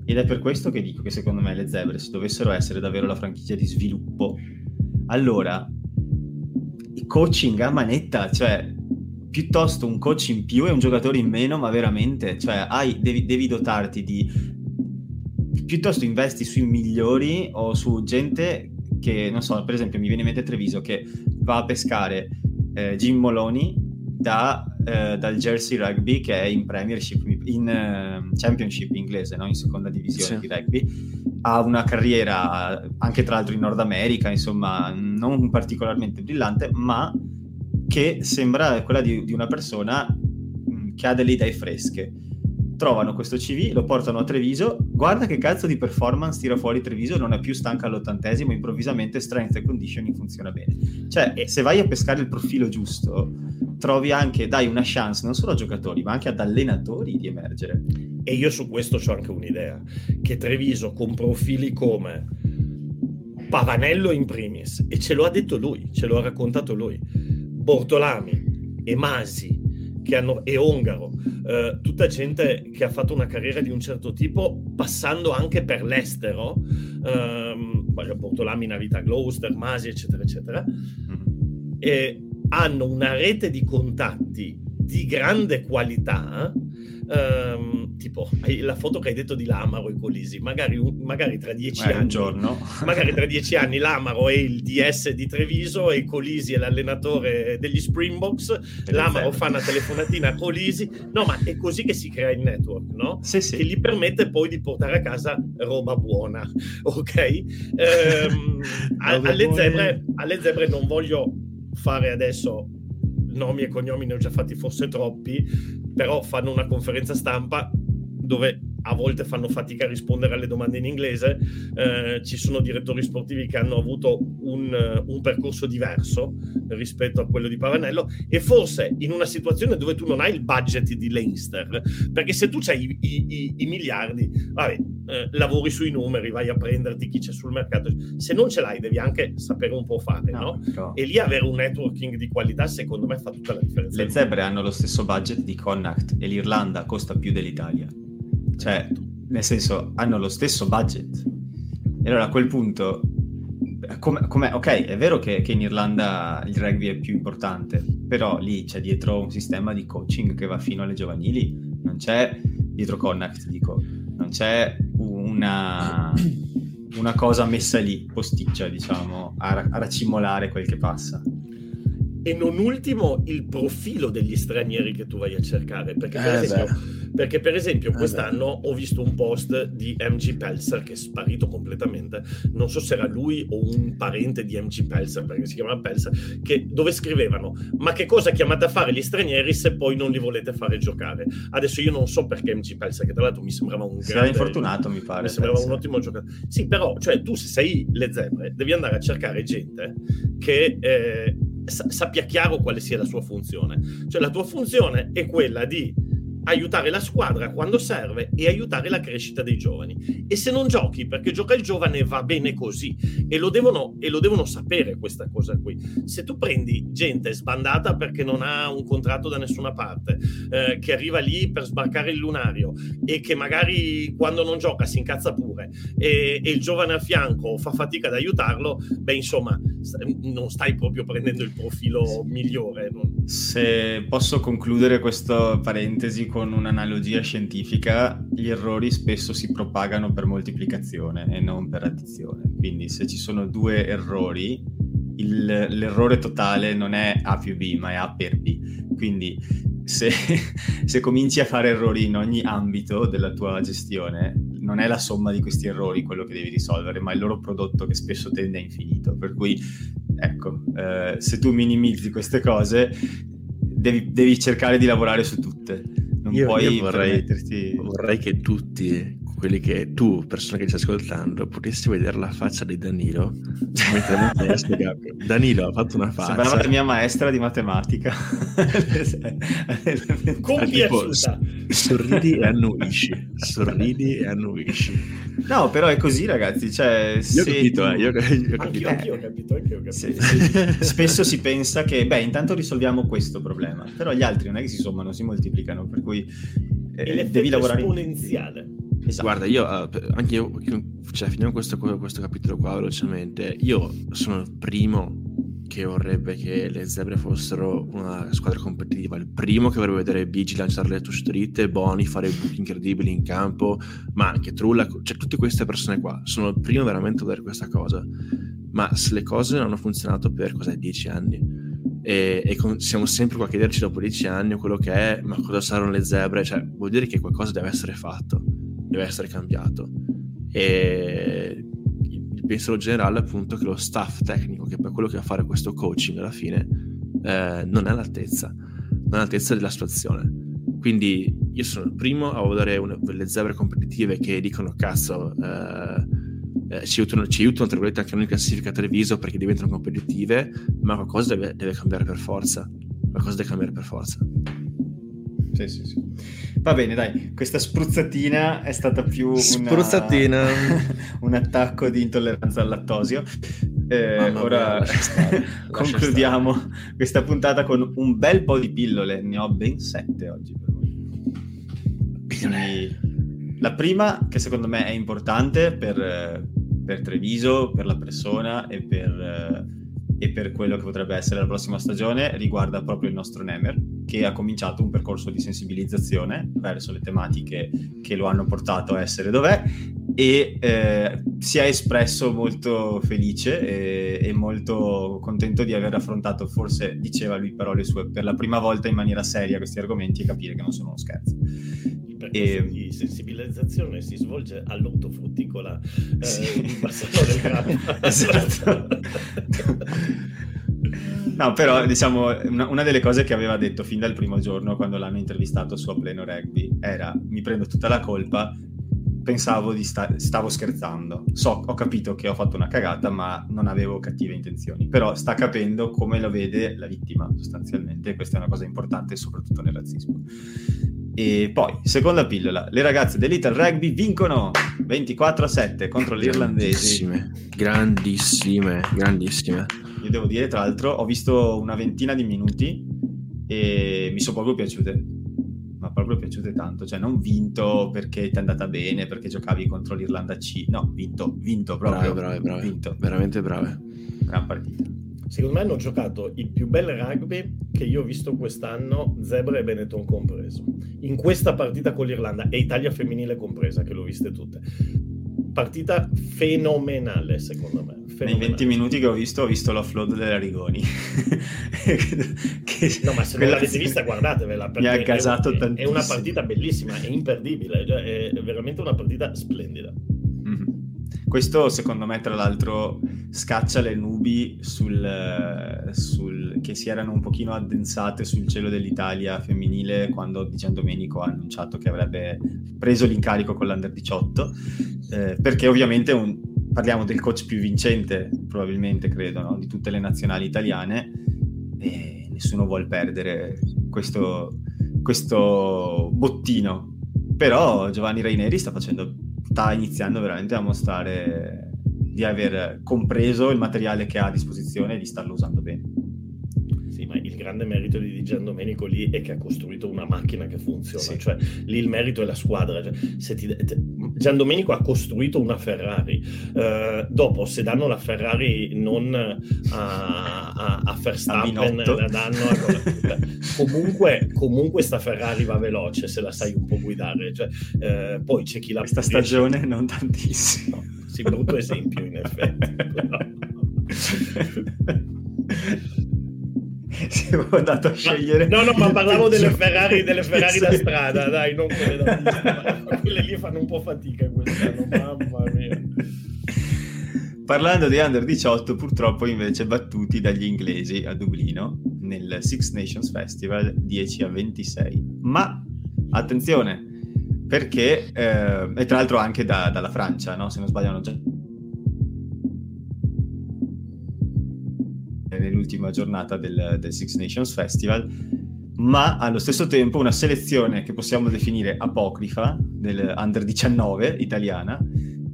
ed è per questo che dico che secondo me le zebre, se dovessero essere davvero la franchigia di sviluppo, allora coaching a manetta, cioè piuttosto un coach in più e un giocatore in meno, ma veramente, cioè hai, devi, devi dotarti di... piuttosto investi sui migliori o su gente che, non so, per esempio mi viene in mente Treviso che va a pescare eh, Jim Moloney da, eh, dal Jersey Rugby che è in Premiership, in uh, Championship inglese, no? in seconda divisione sì. di rugby. Ha una carriera anche tra l'altro in Nord America, insomma, non particolarmente brillante, ma che sembra quella di, di una persona mh, che ha delle idee fresche. Trovano questo CV, lo portano a Treviso, guarda che cazzo di performance tira fuori Treviso, non è più stanca all'ottantesimo, improvvisamente strength and conditioning funziona bene. Cioè, se vai a pescare il profilo giusto, trovi anche, dai una chance non solo a giocatori, ma anche ad allenatori di emergere. E io su questo ho anche un'idea, che Treviso con profili come Pavanello in primis, e ce lo ha detto lui, ce lo ha raccontato lui, Bortolami e Masi hanno, e Ongaro, eh, tutta gente che ha fatto una carriera di un certo tipo, passando anche per l'estero, ehm, Bortolami in vita Gloucester, Masi, eccetera, eccetera. Mm-hmm. E hanno una rete di contatti di grande qualità, ehm, tipo la foto che hai detto di Lamaro e Colisi, magari, magari tra dieci eh, anni, giorno. magari tra dieci anni Lamaro è il DS di Treviso e Colisi è l'allenatore degli Springboks, Lamaro fa una telefonatina a Colisi, no ma è così che si crea il network, no? Sì, sì. Che gli permette poi di portare a casa roba buona, ok? Ehm, alle, zebre, alle zebre non voglio fare adesso nomi e cognomi ne ho già fatti forse troppi, però fanno una conferenza stampa dove a volte fanno fatica a rispondere alle domande in inglese, eh, ci sono direttori sportivi che hanno avuto un, un, percorso diverso rispetto a quello di Pavanello e forse in una situazione dove tu non hai il budget di Leinster, perché se tu hai i, i, i miliardi, vabbè, eh, lavori sui numeri, vai a prenderti chi c'è sul mercato, se non ce l'hai devi anche sapere un po' fare, no? no? E lì avere un networking di qualità secondo me fa tutta la differenza. Le zebre hanno lo stesso budget di Connacht e l'Irlanda costa più dell'Italia. Cioè, nel senso, hanno lo stesso budget. E allora a quel punto, come, come, ok, è vero che, che, in Irlanda il rugby è più importante, però lì c'è dietro un sistema di coaching che va fino alle giovanili, non c'è dietro Connacht, dico, non c'è una, una cosa messa lì, posticcia, diciamo, a, a racimolare quel che passa. E non ultimo il profilo degli stranieri che tu vai a cercare perché per, eh esempio, perché per esempio, eh quest'anno ho visto un post di MG Pelzer che è sparito completamente non so se era lui o un parente di MG Pelzer perché si chiama Pelzer che, dove scrivevano ma che cosa chiamate a fare gli stranieri se poi non li volete fare giocare adesso io non so perché MG Pelzer che tra l'altro mi sembrava un grande infortunato mi pare mi sembrava Pelzer. un ottimo giocatore sì però cioè tu se sei le zebre devi andare a cercare gente che eh, sappia chiaro quale sia la sua funzione. Cioè la tua funzione è quella di aiutare la squadra quando serve e aiutare la crescita dei giovani. E se non giochi perché gioca il giovane va bene così e lo devono, e lo devono sapere questa cosa qui. Se tu prendi gente sbandata perché non ha un contratto da nessuna parte, eh, che arriva lì per sbarcare il lunario e che magari quando non gioca si incazza pure e, e il giovane a fianco fa fatica ad aiutarlo, beh insomma non stai proprio prendendo il profilo migliore. Se posso concludere questa parentesi con un'analogia scientifica, gli errori spesso si propagano per moltiplicazione e non per addizione. Quindi se ci sono due errori, il, l'errore totale non è A più B, ma è A per B. Quindi se, se cominci a fare errori in ogni ambito della tua gestione, non è la somma di questi errori quello che devi risolvere, ma il loro prodotto che spesso tende a infinito. Per cui, ecco, eh, se tu minimizzi queste cose, devi, devi cercare di lavorare su tutte. Non io, puoi io vorrei, vorrei che tutti quelli che tu, persona che ci stai ascoltando, potessi vedere la faccia di Danilo mentre Danilo ha fatto una faccia. Sembrava la mia maestra di matematica. Compiaciuta. Sorridi e annuisci. Sorridi e annuisci. No, però è così, ragazzi. Cioè, io ho capito, tu... eh, io, io ho capito. Anch'io, ho capito, anch'io ho capito. Se, se, spesso si pensa che, beh, intanto risolviamo questo problema, però gli altri non è che si sommano, si moltiplicano, per cui eh, devi lavorare esponenziale. Esatto. Guarda, io uh, anche io, cioè, finiamo questo, questo capitolo qua velocemente. Io sono il primo che vorrebbe che le zebre fossero una squadra competitiva. Il primo che vorrebbe vedere Bigi lanciare le touch Boni fare buchi incredibili in campo, ma anche Trulla, cioè tutte queste persone qua. Sono il primo veramente a vedere questa cosa. Ma se le cose non hanno funzionato per cos'è, dieci anni, e, e con, siamo sempre qua a chiederci dopo dieci anni quello che è, ma cosa saranno le zebre, cioè vuol dire che qualcosa deve essere fatto, deve essere cambiato. E pensiero generale appunto che lo staff tecnico, che è quello che va a fare questo coaching alla fine, eh, non è all'altezza, non è all'altezza della situazione. Quindi io sono il primo a vedere una, le zebre competitive che dicono cazzo eh, eh, ci aiutano, ci aiutano tra virgolette anche noi in classifica Treviso perché diventano competitive, ma qualcosa deve, deve cambiare per forza. Qualcosa deve cambiare per forza. Sì, sì, sì. Va bene, dai, questa spruzzatina è stata più spruzzatina. Una... un attacco di intolleranza al lattosio. Eh, ora stare, concludiamo questa puntata con un bel po' di pillole, ne ho ben sette oggi per voi. La prima, che secondo me è importante per, per Treviso, per la persona e per e per quello che potrebbe essere la prossima stagione riguarda proprio il nostro Nemer che ha cominciato un percorso di sensibilizzazione verso le tematiche che lo hanno portato a essere dov'è e eh, si è espresso molto felice e, e, molto contento di aver affrontato, forse diceva lui parole sue, per la prima volta in maniera seria questi argomenti e capire che non sono uno scherzo e... di sensibilizzazione si svolge all'ortofrutticola eh, sì. in Bassano del Grappa. esatto. No, però diciamo una, una, delle cose che aveva detto fin dal primo giorno quando l'hanno intervistato su A Pleno Rugby era mi prendo tutta la colpa, pensavo di sta- stavo scherzando. So, ho capito che ho fatto una cagata, ma non avevo cattive intenzioni. Però sta capendo come lo vede la vittima, sostanzialmente. Questa è una cosa importante, soprattutto nel razzismo. E poi, seconda pillola, le ragazze dell'Ital Rugby vincono 24 a 7 contro gli irlandesi. Grandissime, grandissime, grandissime. Io devo dire, tra l'altro, ho visto una ventina di minuti e mi sono proprio piaciute. Ma proprio piaciute tanto. Cioè, non vinto perché ti è andata bene, perché giocavi contro l'Irlanda C. No, vinto, vinto proprio. Brave, brave, brave. Vinto. Veramente brave. Gran partita secondo me hanno giocato il più bel rugby che io ho visto quest'anno, Zebra e Benetton compreso. In questa partita con l'Irlanda e Italia femminile compresa, che l'ho viste tutte. Partita fenomenale, secondo me. Fenomenale. Nei 20 minuti che ho visto, ho visto l'offload della Rigoni. che... No, ma se non l'avete vista, guardatevela. Mi ha casato è, tantissimo. È una partita bellissima, è imperdibile, cioè, è veramente una partita splendida. Questo secondo me tra l'altro scaccia le nubi sul, sul, che si erano un pochino addensate sul cielo dell'Italia femminile quando Di Giandomenico ha annunciato che avrebbe preso l'incarico con l'Under 18 eh, perché ovviamente un, parliamo del coach più vincente probabilmente credo no? di tutte le nazionali italiane e nessuno vuole perdere questo, questo bottino però Giovanni Raineri sta facendo sta iniziando veramente a mostrare di aver compreso il materiale che ha a disposizione e di starlo usando bene. Sì, ma il grande merito di Gian Domenico lì è che ha costruito una macchina che funziona, sì. cioè lì il merito è la squadra. Cioè, se ti, te, Gian Domenico ha costruito una Ferrari. Uh, dopo, se danno la Ferrari non a, a, a Verstappen, la danno a... comunque, comunque sta Ferrari va veloce se la sai un po' guidare. Cioè, uh, poi c'è chi la... Questa stagione non tantissimo. No, sì, brutto esempio in effetti. siamo andati a scegliere. No, no, ma parlavo delle Ferrari, delle Ferrari da strada, dai, non quelle da pista. quelle lì fanno un po' fatica quest'anno, mamma mia. Parlando di Under 18, purtroppo invece battuti dagli inglesi a Dublino nel Six Nations Festival 10 a 26. Ma attenzione, perché, eh, e tra l'altro anche da, dalla Francia, no? se non sbaglio hanno già nell'ultima giornata del, del Six Nations Festival, ma allo stesso tempo una selezione che possiamo definire apocrifa del Under 19 italiana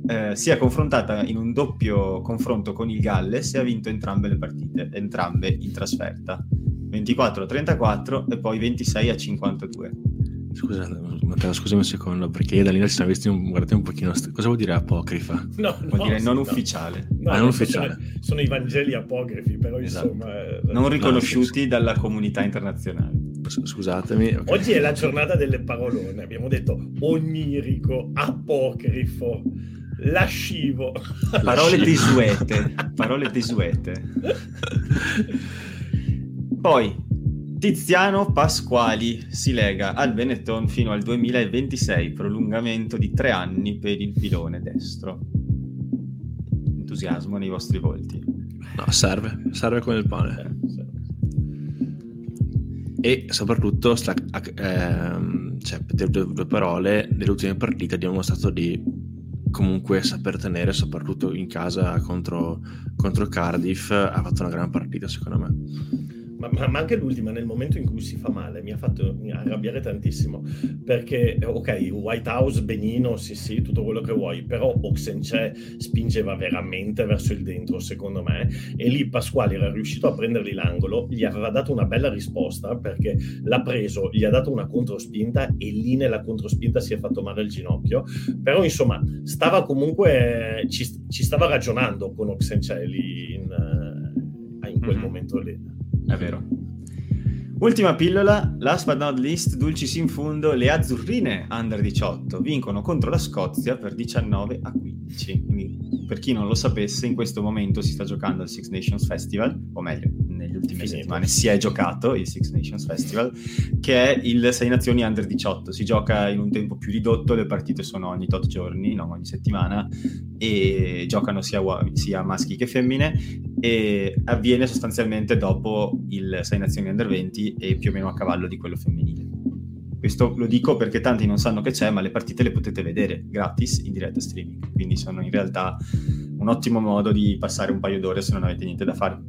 eh, si è confrontata in un doppio confronto con il Galles e ha vinto entrambe le partite, entrambe in trasferta, 24 a 34 e poi 26 a 52. Scusa, Matteo, scusami un secondo, perché io da lì ci siamo visti un, guardate un pochino. Cosa vuol dire apocrifa? No, vuol no, dire non no. ufficiale. No, ah, non ufficiale. Sono, sono, i Vangeli apocrifi, però esatto. insomma. Eh, non riconosciuti dalla comunità internazionale. Scusatemi. Okay. Oggi è la giornata delle parolone. Abbiamo detto onirico, apocrifo, lascivo. Parole desuete. Parole desuete. Poi Tiziano Pasquali si lega al Benetton fino al 2026, prolungamento di tre anni per il pilone destro. Entusiasmo nei vostri volti. No, serve, serve come il pane. E soprattutto, sta, ehm, cioè, per due, parole, nelle ultime partite abbiamo dimostrato di comunque saper tenere, soprattutto in casa contro, contro Cardiff, ha fatto una gran partita secondo me ma, ma, ma, anche l'ultima, nel momento in cui si fa male, mi ha fatto arrabbiare tantissimo. Perché, ok, White House, benino, sì, sì, tutto quello che vuoi, però Oxenche spingeva veramente verso il dentro, secondo me. E lì Pasquale era riuscito a prendergli l'angolo, gli aveva dato una bella risposta perché l'ha preso, gli ha dato una controspinta e lì nella controspinta si è fatto male al ginocchio. Però, insomma, stava comunque, ci, ci stava ragionando con Oxenche lì in, in quel mm-hmm. momento lì. È vero. Ultima pillola, last but not least, dulcis in fundo, le azzurrine under 18 vincono contro la Scozia per 19 a 15. Quindi, per chi non lo sapesse, in questo momento si sta giocando il Six Nations Festival, o meglio, negli ultimi Finito. settimane si è giocato il Six Nations Festival, che è il 6 Nazioni under 18. Si gioca in un tempo più ridotto, le partite sono ogni tot giorni, non ogni settimana, e giocano sia, sia maschi che femmine e avviene sostanzialmente dopo il 6 Nazioni Under 20 e più o meno a cavallo di quello femminile. Questo lo dico perché tanti non sanno che c'è, ma le partite le potete vedere gratis in diretta streaming, quindi sono in realtà un ottimo modo di passare un paio d'ore se non avete niente da fare.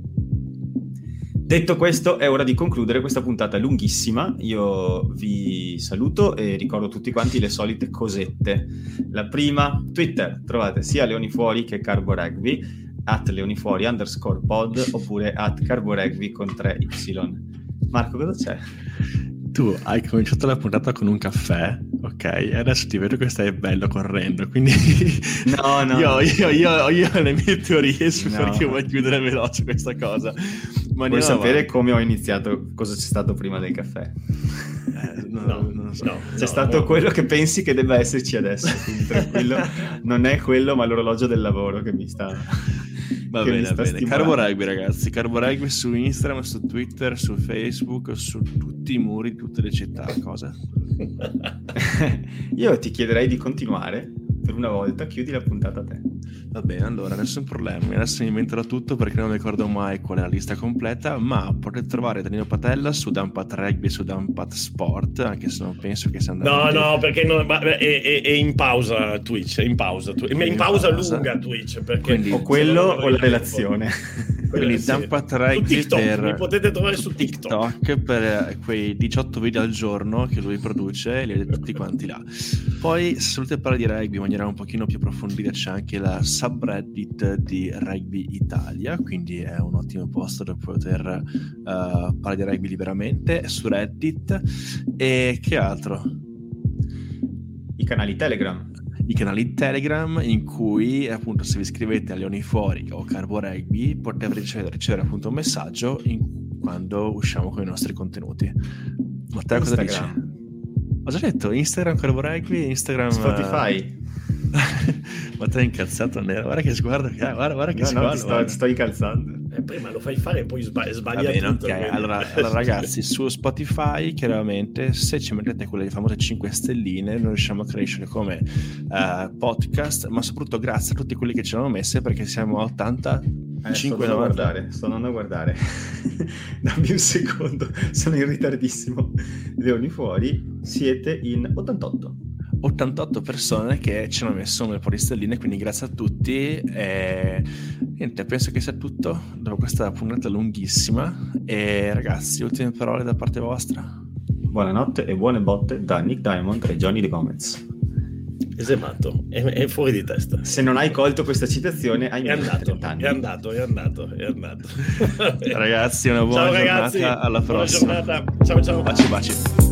Detto questo, è ora di concludere questa puntata lunghissima. Io vi saluto e ricordo tutti quanti le solite cosette. La prima, Twitter, trovate sia Leoni Fuori che Carbo Rugby at leonifuori underscore pod oppure at carboregvi con 3y. Marco, cosa c'è? Tu hai cominciato la puntata con un caffè, ok? E adesso ti vedo che stai bello correndo, quindi no, no. io, io, io, io ho le mie teorie su no. perché vuoi chiudere veloce questa cosa. Ma Vuoi sapere avanti. come ho iniziato, cosa c'è stato prima del caffè? Eh, no, no, non so. no, c'è stato quello che pensi che debba esserci adesso, quindi tranquillo, non è quello ma l'orologio del lavoro che mi sta Va bene, va bene. Carbo Rugby, ragazzi. Carbo Rugby su Instagram, su Twitter, su Facebook, su tutti i muri di tutte le città. Cosa? Io ti chiederei di continuare per una volta, chiudi la puntata a te. Va bene, allora, nessun problema. Adesso mi inventerò tutto perché non ricordo mai qual è la lista completa, ma potete trovare Danilo Patella su Dampat Rugby e su Dampat Sport, anche se non penso che sia andato... No, no, perché non, è, è, è, in pausa Twitch, è in pausa, in, in pausa, pausa lunga Twitch. Perché Quindi, o quello o la relazione. Quindi Dampat Rugby per... Mi potete trovare su TikTok. TikTok per quei 18 video al giorno che lui produce, li avete tutti quanti là. Poi, se volete parlare di rugby in maniera un pochino più approfondita, c'è anche la subreddit di Rugby Italia, quindi è un ottimo posto dove poter uh, parlare di rugby liberamente su Reddit. E che altro? I canali Telegram. I canali Telegram in cui appunto se vi iscrivete a Leoni Fuori o Carbo Rugby potete ricevere, ricevere appunto un messaggio in, quando usciamo con i nostri contenuti. Matteo cosa dici? Ho già detto Instagram Carbo Rugby, Instagram... Spotify. Ma te è incazzato nero, guarda che sguardo che ha, guarda, guarda che no, sguardo. No, ti sto, sto incalzando. Eh, prima lo fai fare e poi sbagli, sbaglia bene, tutto. Okay. Allora, allora, ragazzi, su Spotify chiaramente se ci mettete quelle famose 5 stelline noi riusciamo a crescere come uh, podcast, ma soprattutto grazie a tutti quelli che ce l'hanno messe perché siamo a 80 eh, 5 sto a guardare, sto andando a guardare. Dammi un secondo, sono in ritardissimo. Leoni fuori, siete in 88. 88 persone che ci hanno messo un po' di stelline, quindi grazie a tutti. E niente, penso che sia tutto dopo questa puntata lunghissima. E ragazzi, ultime parole da parte vostra. Buonanotte e buone botte da Nick Diamond e Johnny De Gomez. Esemato, è, è fuori di testa. Se non hai colto questa citazione, hai è andato, è andato, è andato, è andato. ragazzi, una buona ciao, giornata. Ragazzi, alla prossima. Buona giornata. Ciao ciao. Baci baci.